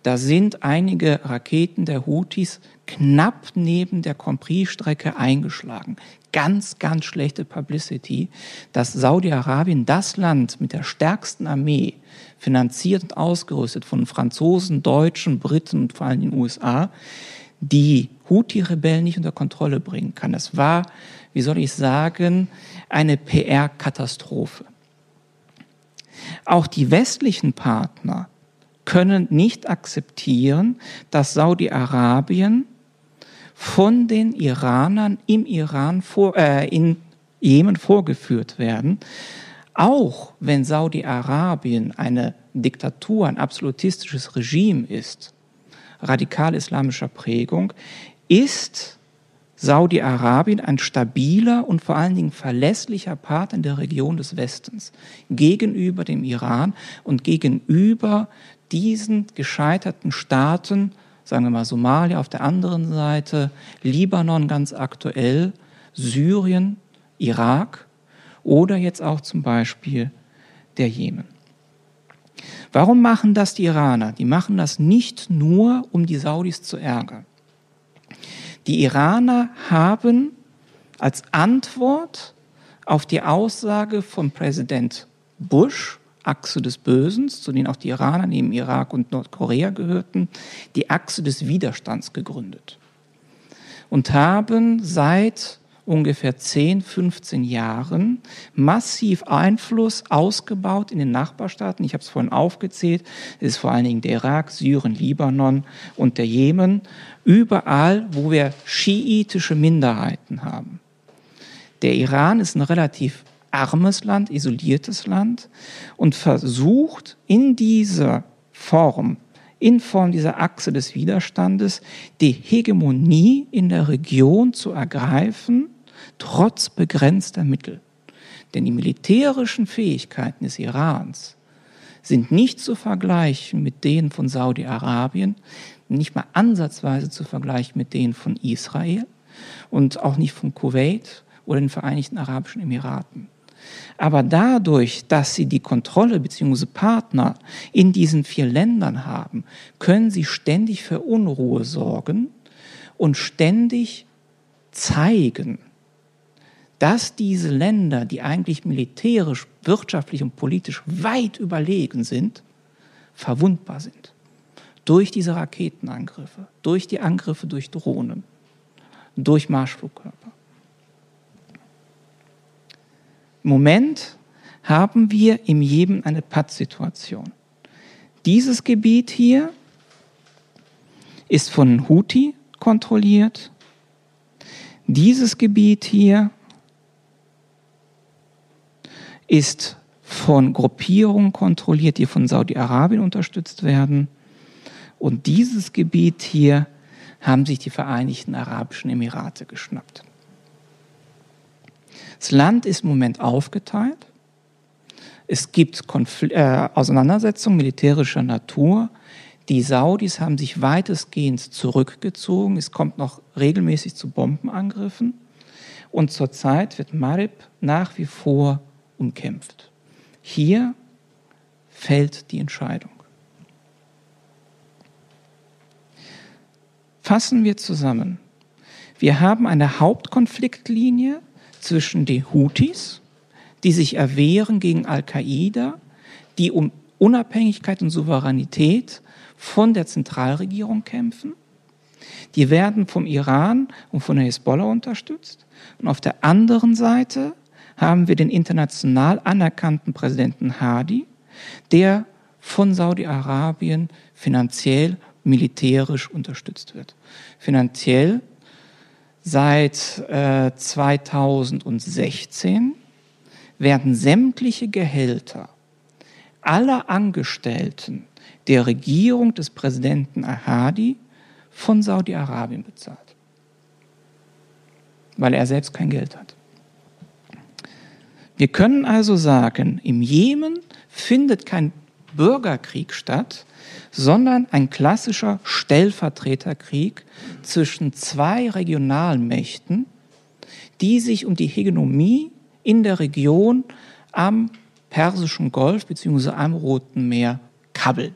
Da sind einige Raketen der Houthis knapp neben der Compris-Strecke eingeschlagen. Ganz, ganz schlechte Publicity, dass Saudi-Arabien, das Land mit der stärksten Armee, finanziert und ausgerüstet von Franzosen, Deutschen, Briten und vor allem den USA, die Houthi-Rebellen nicht unter Kontrolle bringen kann. Das war, wie soll ich sagen, eine PR-Katastrophe. Auch die westlichen Partner können nicht akzeptieren, dass Saudi-Arabien von den Iranern im Iran vor, äh, in Jemen vorgeführt werden, auch wenn Saudi-Arabien eine Diktatur, ein absolutistisches Regime ist, radikal-islamischer Prägung, ist Saudi-Arabien ein stabiler und vor allen Dingen verlässlicher Partner in der Region des Westens gegenüber dem Iran und gegenüber diesen gescheiterten Staaten, sagen wir mal Somalia auf der anderen Seite, Libanon ganz aktuell, Syrien, Irak oder jetzt auch zum Beispiel der Jemen. Warum machen das die Iraner? Die machen das nicht nur, um die Saudis zu ärgern. Die Iraner haben als Antwort auf die Aussage von Präsident Bush, Achse des Bösen, zu denen auch die Iraner neben Irak und Nordkorea gehörten, die Achse des Widerstands gegründet und haben seit ungefähr 10, 15 Jahren massiv Einfluss ausgebaut in den Nachbarstaaten. Ich habe es vorhin aufgezählt. Es ist vor allen Dingen der Irak, Syrien, Libanon und der Jemen. Überall, wo wir schiitische Minderheiten haben. Der Iran ist ein relativ armes Land, isoliertes Land und versucht in dieser Form in Form dieser Achse des Widerstandes die Hegemonie in der Region zu ergreifen trotz begrenzter Mittel. Denn die militärischen Fähigkeiten des Irans sind nicht zu vergleichen mit denen von Saudi-Arabien, nicht mal ansatzweise zu vergleichen mit denen von Israel und auch nicht von Kuwait oder den Vereinigten Arabischen Emiraten. Aber dadurch, dass sie die Kontrolle bzw. Partner in diesen vier Ländern haben, können sie ständig für Unruhe sorgen und ständig zeigen, dass diese Länder, die eigentlich militärisch, wirtschaftlich und politisch weit überlegen sind, verwundbar sind. Durch diese Raketenangriffe, durch die Angriffe durch Drohnen, durch Marschflugkörper. Im Moment haben wir im Jemen eine Pattsituation. Dieses Gebiet hier ist von Houthi kontrolliert. Dieses Gebiet hier ist von Gruppierungen kontrolliert, die von Saudi-Arabien unterstützt werden. Und dieses Gebiet hier haben sich die Vereinigten Arabischen Emirate geschnappt. Das Land ist im Moment aufgeteilt. Es gibt Konfl äh, Auseinandersetzungen militärischer Natur. Die Saudis haben sich weitestgehend zurückgezogen. Es kommt noch regelmäßig zu Bombenangriffen. Und zurzeit wird Marib nach wie vor umkämpft. Hier fällt die Entscheidung. Fassen wir zusammen. Wir haben eine Hauptkonfliktlinie zwischen den Houthis, die sich erwehren gegen Al-Qaida, die um Unabhängigkeit und Souveränität von der Zentralregierung kämpfen. Die werden vom Iran und von der Hezbollah unterstützt. Und auf der anderen Seite haben wir den international anerkannten Präsidenten Hadi, der von Saudi-Arabien finanziell, militärisch unterstützt wird. Finanziell seit äh, 2016 werden sämtliche Gehälter aller Angestellten der Regierung des Präsidenten Ahadi von Saudi-Arabien bezahlt, weil er selbst kein Geld hat. Wir können also sagen, im Jemen findet kein Bürgerkrieg statt, sondern ein klassischer Stellvertreterkrieg zwischen zwei Regionalmächten, die sich um die Hegemonie in der Region am Persischen Golf bzw. am Roten Meer kabbeln.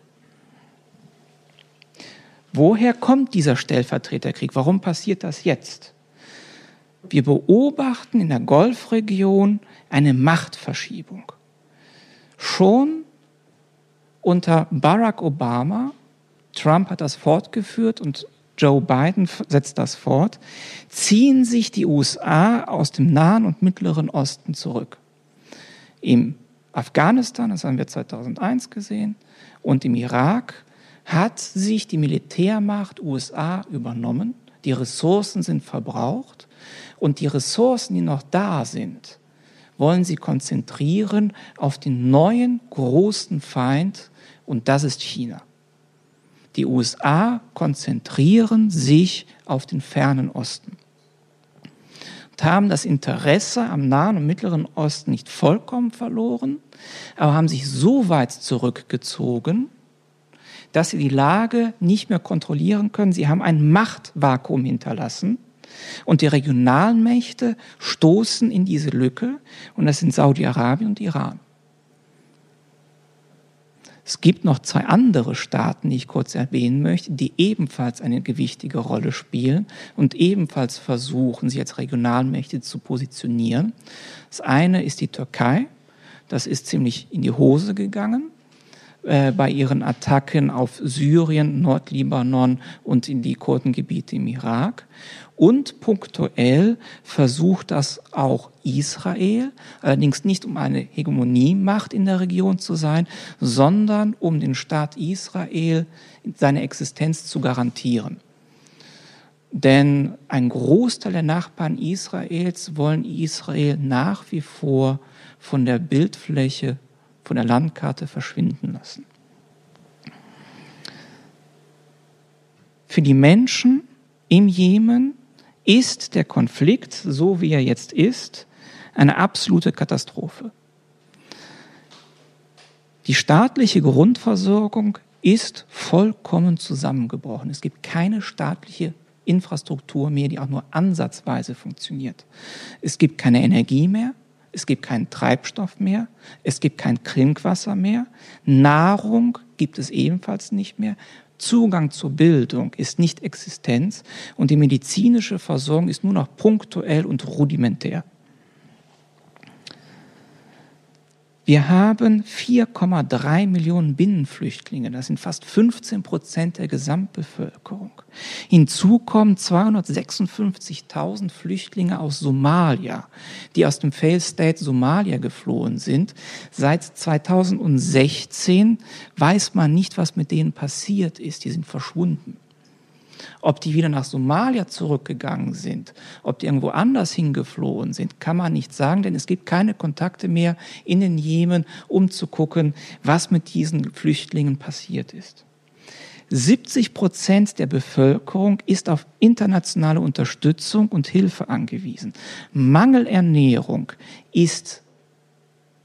Woher kommt dieser Stellvertreterkrieg? Warum passiert das jetzt? Wir beobachten in der Golfregion eine Machtverschiebung. Schon unter Barack Obama, Trump hat das fortgeführt und Joe Biden setzt das fort, ziehen sich die USA aus dem Nahen und Mittleren Osten zurück. Im Afghanistan, das haben wir 2001 gesehen, und im Irak hat sich die Militärmacht USA übernommen. Die Ressourcen sind verbraucht und die Ressourcen, die noch da sind, wollen sie konzentrieren auf den neuen großen Feind und das ist China. Die USA konzentrieren sich auf den fernen Osten und haben das Interesse am Nahen und Mittleren Osten nicht vollkommen verloren, aber haben sich so weit zurückgezogen, dass sie die Lage nicht mehr kontrollieren können. Sie haben ein Machtvakuum hinterlassen. Und die regionalen Mächte stoßen in diese Lücke, und das sind Saudi-Arabien und Iran. Es gibt noch zwei andere Staaten, die ich kurz erwähnen möchte, die ebenfalls eine gewichtige Rolle spielen und ebenfalls versuchen, sich als Regionalmächte zu positionieren. Das eine ist die Türkei. Das ist ziemlich in die Hose gegangen äh, bei ihren Attacken auf Syrien, Nordlibanon und in die Kurdengebiete im Irak. Und punktuell versucht das auch Israel, allerdings nicht um eine Hegemoniemacht in der Region zu sein, sondern um den Staat Israel seine Existenz zu garantieren. Denn ein Großteil der Nachbarn Israels wollen Israel nach wie vor von der Bildfläche, von der Landkarte verschwinden lassen. Für die Menschen im Jemen ist der Konflikt, so wie er jetzt ist, eine absolute Katastrophe. Die staatliche Grundversorgung ist vollkommen zusammengebrochen. Es gibt keine staatliche Infrastruktur mehr, die auch nur ansatzweise funktioniert. Es gibt keine Energie mehr, es gibt keinen Treibstoff mehr, es gibt kein Trinkwasser mehr, Nahrung gibt es ebenfalls nicht mehr, Zugang zur Bildung ist nicht Existenz. Und die medizinische Versorgung ist nur noch punktuell und rudimentär. Wir haben 4,3 Millionen Binnenflüchtlinge, das sind fast 15 Prozent der Gesamtbevölkerung. Hinzu kommen 256.000 Flüchtlinge aus Somalia, die aus dem Fail State Somalia geflohen sind. Seit 2016 weiß man nicht, was mit denen passiert ist, die sind verschwunden. Ob die wieder nach Somalia zurückgegangen sind, ob die irgendwo anders hingeflohen sind, kann man nicht sagen, denn es gibt keine Kontakte mehr in den Jemen, um zu gucken, was mit diesen Flüchtlingen passiert ist. 70 Prozent der Bevölkerung ist auf internationale Unterstützung und Hilfe angewiesen. Mangelernährung ist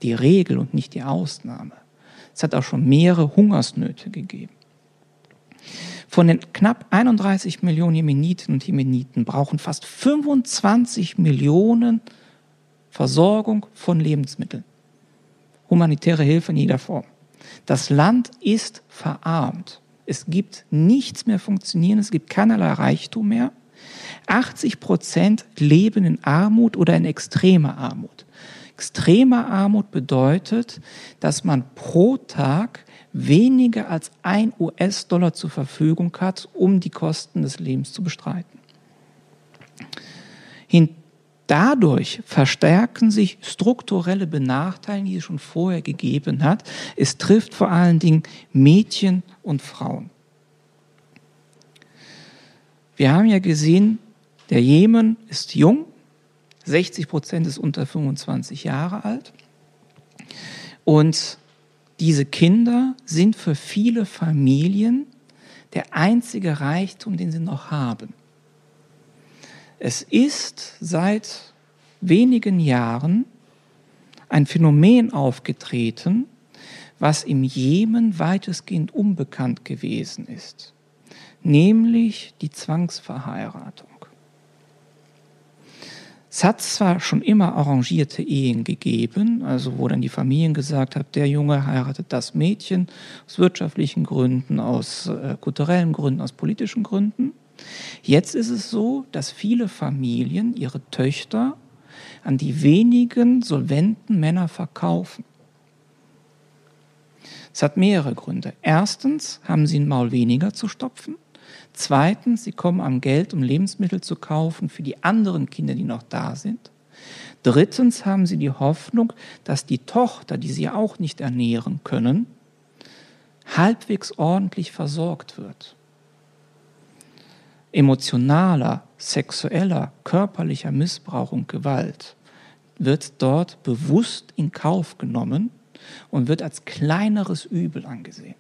die Regel und nicht die Ausnahme. Es hat auch schon mehrere Hungersnöte gegeben. Von den knapp 31 Millionen Jemeniten und Jemeniten brauchen fast 25 Millionen Versorgung von Lebensmitteln. Humanitäre Hilfe in jeder Form. Das Land ist verarmt. Es gibt nichts mehr funktionieren, es gibt keinerlei Reichtum mehr. 80 Prozent leben in Armut oder in extremer Armut. Extremer Armut bedeutet, dass man pro Tag weniger als ein US-Dollar zur Verfügung hat, um die Kosten des Lebens zu bestreiten. Dadurch verstärken sich strukturelle Benachteiligungen, die es schon vorher gegeben hat. Es trifft vor allen Dingen Mädchen und Frauen. Wir haben ja gesehen, der Jemen ist jung, 60 Prozent ist unter 25 Jahre alt. Und diese Kinder sind für viele Familien der einzige Reichtum, den sie noch haben. Es ist seit wenigen Jahren ein Phänomen aufgetreten, was im Jemen weitestgehend unbekannt gewesen ist, nämlich die Zwangsverheiratung. Es hat zwar schon immer arrangierte Ehen gegeben, also wo dann die Familien gesagt haben, der Junge heiratet das Mädchen aus wirtschaftlichen Gründen, aus äh, kulturellen Gründen, aus politischen Gründen. Jetzt ist es so, dass viele Familien ihre Töchter an die wenigen solventen Männer verkaufen. Es hat mehrere Gründe. Erstens haben sie ein Maul weniger zu stopfen. Zweitens, sie kommen am Geld, um Lebensmittel zu kaufen für die anderen Kinder, die noch da sind. Drittens haben sie die Hoffnung, dass die Tochter, die sie auch nicht ernähren können, halbwegs ordentlich versorgt wird. Emotionaler, sexueller, körperlicher Missbrauch und Gewalt wird dort bewusst in Kauf genommen und wird als kleineres Übel angesehen.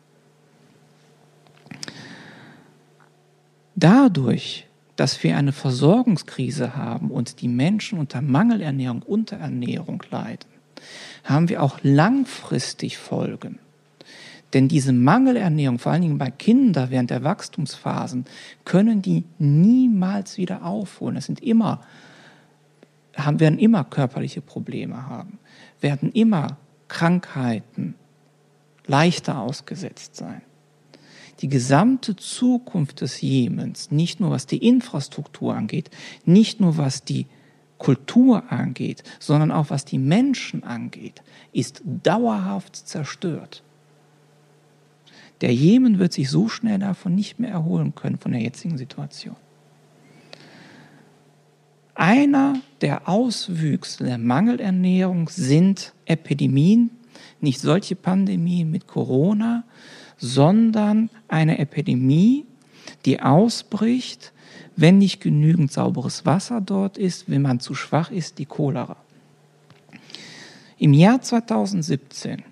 Dadurch, dass wir eine Versorgungskrise haben und die Menschen unter Mangelernährung, Unterernährung leiden, haben wir auch langfristig Folgen. Denn diese Mangelernährung, vor allen Dingen bei Kindern während der Wachstumsphasen, können die niemals wieder aufholen. Es sind immer, haben, werden immer körperliche Probleme haben, werden immer Krankheiten leichter ausgesetzt sein die gesamte Zukunft des Jemens, nicht nur was die Infrastruktur angeht, nicht nur was die Kultur angeht, sondern auch was die Menschen angeht, ist dauerhaft zerstört. Der Jemen wird sich so schnell davon nicht mehr erholen können, von der jetzigen Situation. Einer der Auswüchse der Mangelernährung sind Epidemien, nicht solche Pandemien mit Corona, sondern eine Epidemie, die ausbricht, wenn nicht genügend sauberes Wasser dort ist, wenn man zu schwach ist, die Cholera. Im Jahr 2017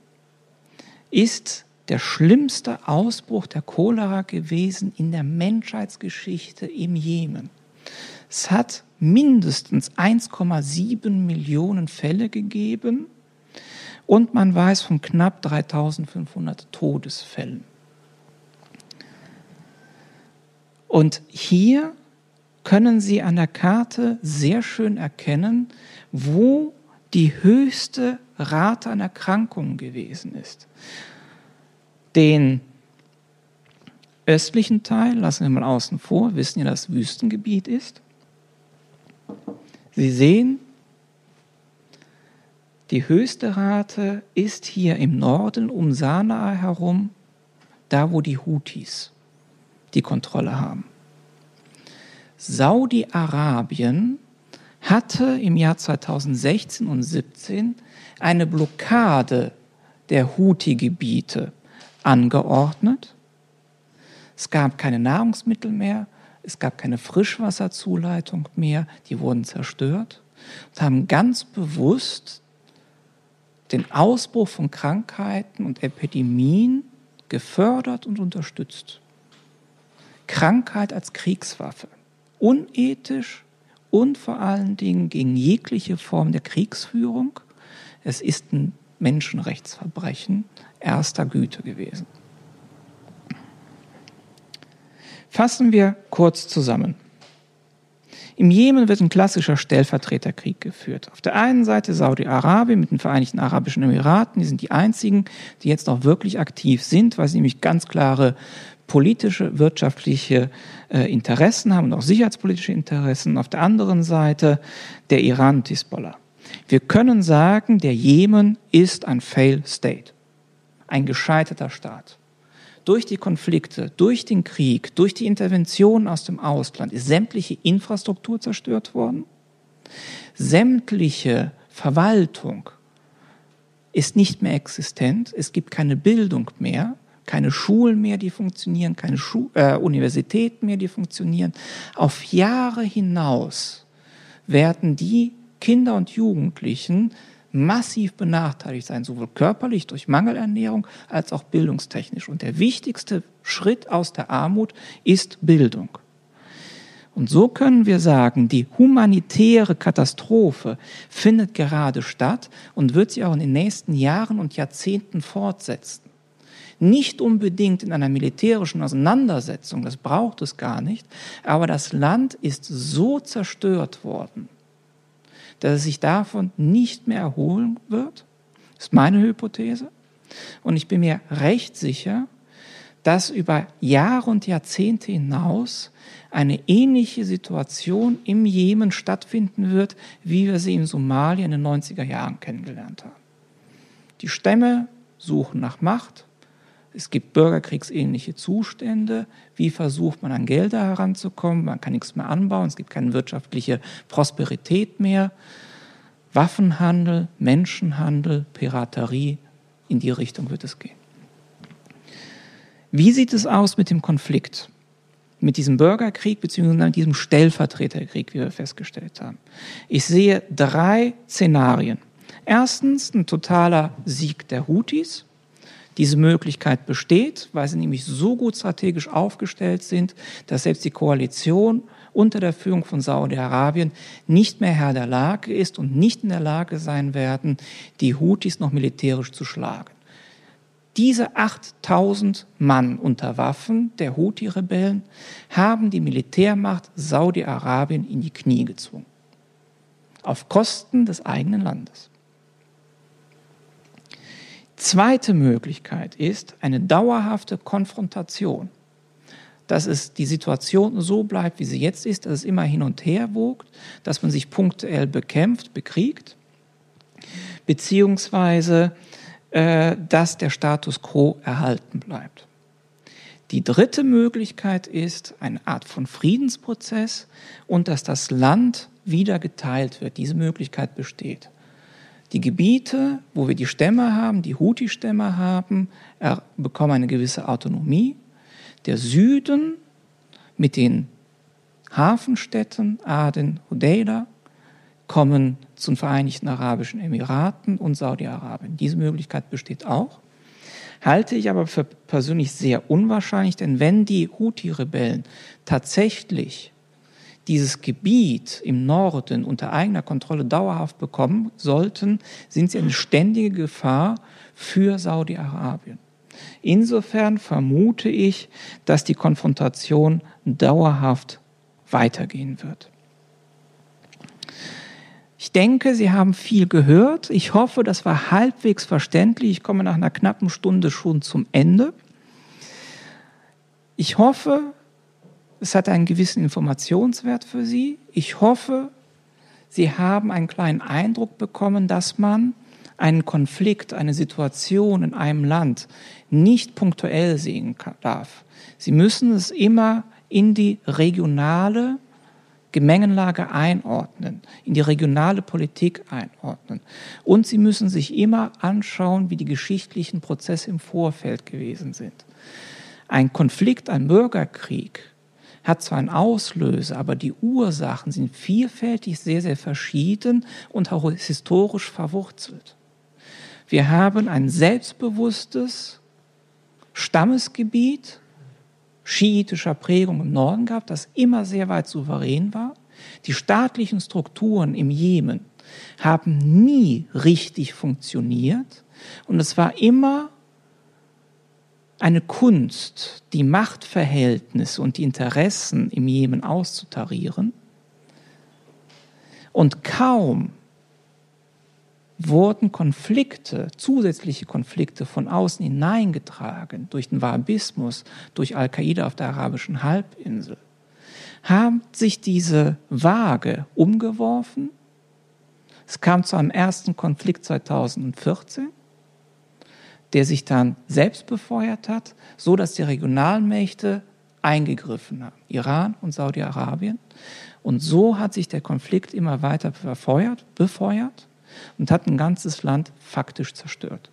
ist der schlimmste Ausbruch der Cholera gewesen in der Menschheitsgeschichte im Jemen. Es hat mindestens 1,7 Millionen Fälle gegeben und man weiß von knapp 3500 Todesfällen. Und hier können Sie an der Karte sehr schön erkennen, wo die höchste Rate an Erkrankungen gewesen ist. Den östlichen Teil lassen wir mal außen vor, wissen ja, dass Wüstengebiet ist. Sie sehen, die höchste Rate ist hier im Norden um Sanaa herum, da wo die Houthis die Kontrolle haben. Saudi-Arabien hatte im Jahr 2016 und 2017 eine Blockade der Houthi-Gebiete angeordnet. Es gab keine Nahrungsmittel mehr, es gab keine Frischwasserzuleitung mehr, die wurden zerstört und haben ganz bewusst den Ausbruch von Krankheiten und Epidemien gefördert und unterstützt. Krankheit als Kriegswaffe. Unethisch und vor allen Dingen gegen jegliche Form der Kriegsführung. Es ist ein Menschenrechtsverbrechen erster Güte gewesen. Fassen wir kurz zusammen. Im Jemen wird ein klassischer Stellvertreterkrieg geführt. Auf der einen Seite Saudi-Arabien mit den Vereinigten Arabischen Emiraten, die sind die einzigen, die jetzt noch wirklich aktiv sind, weil sie nämlich ganz klare politische, wirtschaftliche äh, Interessen haben und auch sicherheitspolitische Interessen. Auf der anderen Seite der Iran und Hisbollah. Wir können sagen, der Jemen ist ein Fail State, ein gescheiterter Staat durch die Konflikte, durch den Krieg, durch die Interventionen aus dem Ausland ist sämtliche Infrastruktur zerstört worden. Sämtliche Verwaltung ist nicht mehr existent. Es gibt keine Bildung mehr, keine Schulen mehr, die funktionieren, keine Schu äh, Universitäten mehr, die funktionieren. Auf Jahre hinaus werden die Kinder und Jugendlichen massiv benachteiligt sein, sowohl körperlich durch Mangelernährung als auch bildungstechnisch. Und der wichtigste Schritt aus der Armut ist Bildung. Und so können wir sagen, die humanitäre Katastrophe findet gerade statt und wird sich auch in den nächsten Jahren und Jahrzehnten fortsetzen. Nicht unbedingt in einer militärischen Auseinandersetzung, das braucht es gar nicht, aber das Land ist so zerstört worden dass es sich davon nicht mehr erholen wird. Das ist meine Hypothese. Und ich bin mir recht sicher, dass über Jahre und Jahrzehnte hinaus eine ähnliche Situation im Jemen stattfinden wird, wie wir sie in Somalia in den 90er Jahren kennengelernt haben. Die Stämme suchen nach Macht. Es gibt bürgerkriegsähnliche Zustände. Wie versucht man an Gelder heranzukommen? Man kann nichts mehr anbauen. Es gibt keine wirtschaftliche Prosperität mehr. Waffenhandel, Menschenhandel, Piraterie, in die Richtung wird es gehen. Wie sieht es aus mit dem Konflikt? Mit diesem Bürgerkrieg bzw. diesem Stellvertreterkrieg, wie wir festgestellt haben. Ich sehe drei Szenarien. Erstens ein totaler Sieg der Houthis. Diese Möglichkeit besteht, weil sie nämlich so gut strategisch aufgestellt sind, dass selbst die Koalition unter der Führung von Saudi-Arabien nicht mehr Herr der Lage ist und nicht in der Lage sein werden, die Houthis noch militärisch zu schlagen. Diese 8000 Mann unter Waffen der Houthi-Rebellen haben die Militärmacht Saudi-Arabien in die Knie gezwungen. Auf Kosten des eigenen Landes. Zweite Möglichkeit ist eine dauerhafte Konfrontation. Dass es die Situation so bleibt, wie sie jetzt ist, dass es immer hin und her wogt, dass man sich punktuell bekämpft, bekriegt, beziehungsweise äh, dass der Status quo erhalten bleibt. Die dritte Möglichkeit ist eine Art von Friedensprozess und dass das Land wieder geteilt wird. Diese Möglichkeit besteht. Die Gebiete, wo wir die Stämme haben, die Houthi-Stämme haben, bekommen eine gewisse Autonomie. Der Süden mit den Hafenstädten Aden, Hodeida kommen zu den Vereinigten Arabischen Emiraten und Saudi-Arabien. Diese Möglichkeit besteht auch. Halte ich aber für persönlich sehr unwahrscheinlich, denn wenn die Houthi-Rebellen tatsächlich dieses Gebiet im Norden unter eigener Kontrolle dauerhaft bekommen sollten, sind sie eine ständige Gefahr für Saudi-Arabien. Insofern vermute ich, dass die Konfrontation dauerhaft weitergehen wird. Ich denke, Sie haben viel gehört. Ich hoffe, das war halbwegs verständlich. Ich komme nach einer knappen Stunde schon zum Ende. Ich hoffe, es hat einen gewissen Informationswert für Sie. Ich hoffe, Sie haben einen kleinen Eindruck bekommen, dass man einen Konflikt, eine Situation in einem Land nicht punktuell sehen darf. Sie müssen es immer in die regionale Gemengenlage einordnen, in die regionale Politik einordnen. Und sie müssen sich immer anschauen, wie die geschichtlichen Prozesse im Vorfeld gewesen sind. Ein Konflikt, ein Bürgerkrieg hat zwar einen Auslöser, aber die Ursachen sind vielfältig, sehr, sehr verschieden und auch historisch verwurzelt. Wir haben ein selbstbewusstes Stammesgebiet, schiitischer Prägung im Norden gab, das immer sehr weit souverän war. Die staatlichen Strukturen im Jemen haben nie richtig funktioniert und es war immer eine Kunst, die Machtverhältnisse und die Interessen im Jemen auszutarieren. Und kaum wurden Konflikte, zusätzliche Konflikte von außen hineingetragen durch den Wahhabismus, durch Al-Qaida auf der arabischen Halbinsel, haben sich diese Waage umgeworfen. Es kam zu einem ersten Konflikt 2014, der sich dann selbst befeuert hat, so dass die Regionalmächte eingegriffen haben, Iran und Saudi-Arabien. Und so hat sich der Konflikt immer weiter befeuert, befeuert und hat ein ganzes Land faktisch zerstört.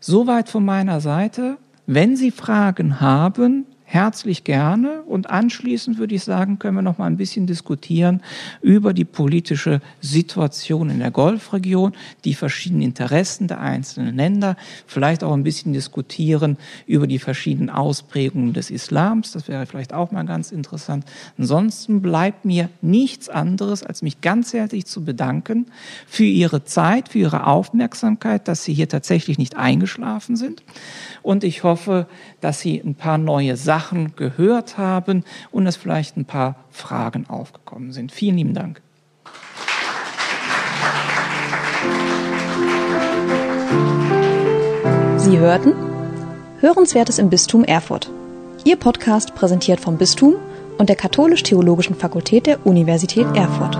Soweit von meiner Seite. Wenn Sie Fragen haben, herzlich gerne. Und anschließend würde ich sagen, können wir noch mal ein bisschen diskutieren über die politische Situation in der Golfregion, die verschiedenen Interessen der einzelnen Länder, vielleicht auch ein bisschen diskutieren über die verschiedenen Ausprägungen des Islams. Das wäre vielleicht auch mal ganz interessant. Ansonsten bleibt mir nichts anderes, als mich ganz herzlich zu bedanken für Ihre Zeit, für Ihre Aufmerksamkeit, dass Sie hier tatsächlich nicht eingeschlafen sind. Und ich hoffe, dass Sie ein paar neue Sachen Sachen gehört haben und dass vielleicht ein paar Fragen aufgekommen sind. Vielen lieben Dank. Sie hörten Hörenswertes im Bistum Erfurt. Ihr Podcast präsentiert vom Bistum und der Katholisch-Theologischen Fakultät der Universität Erfurt.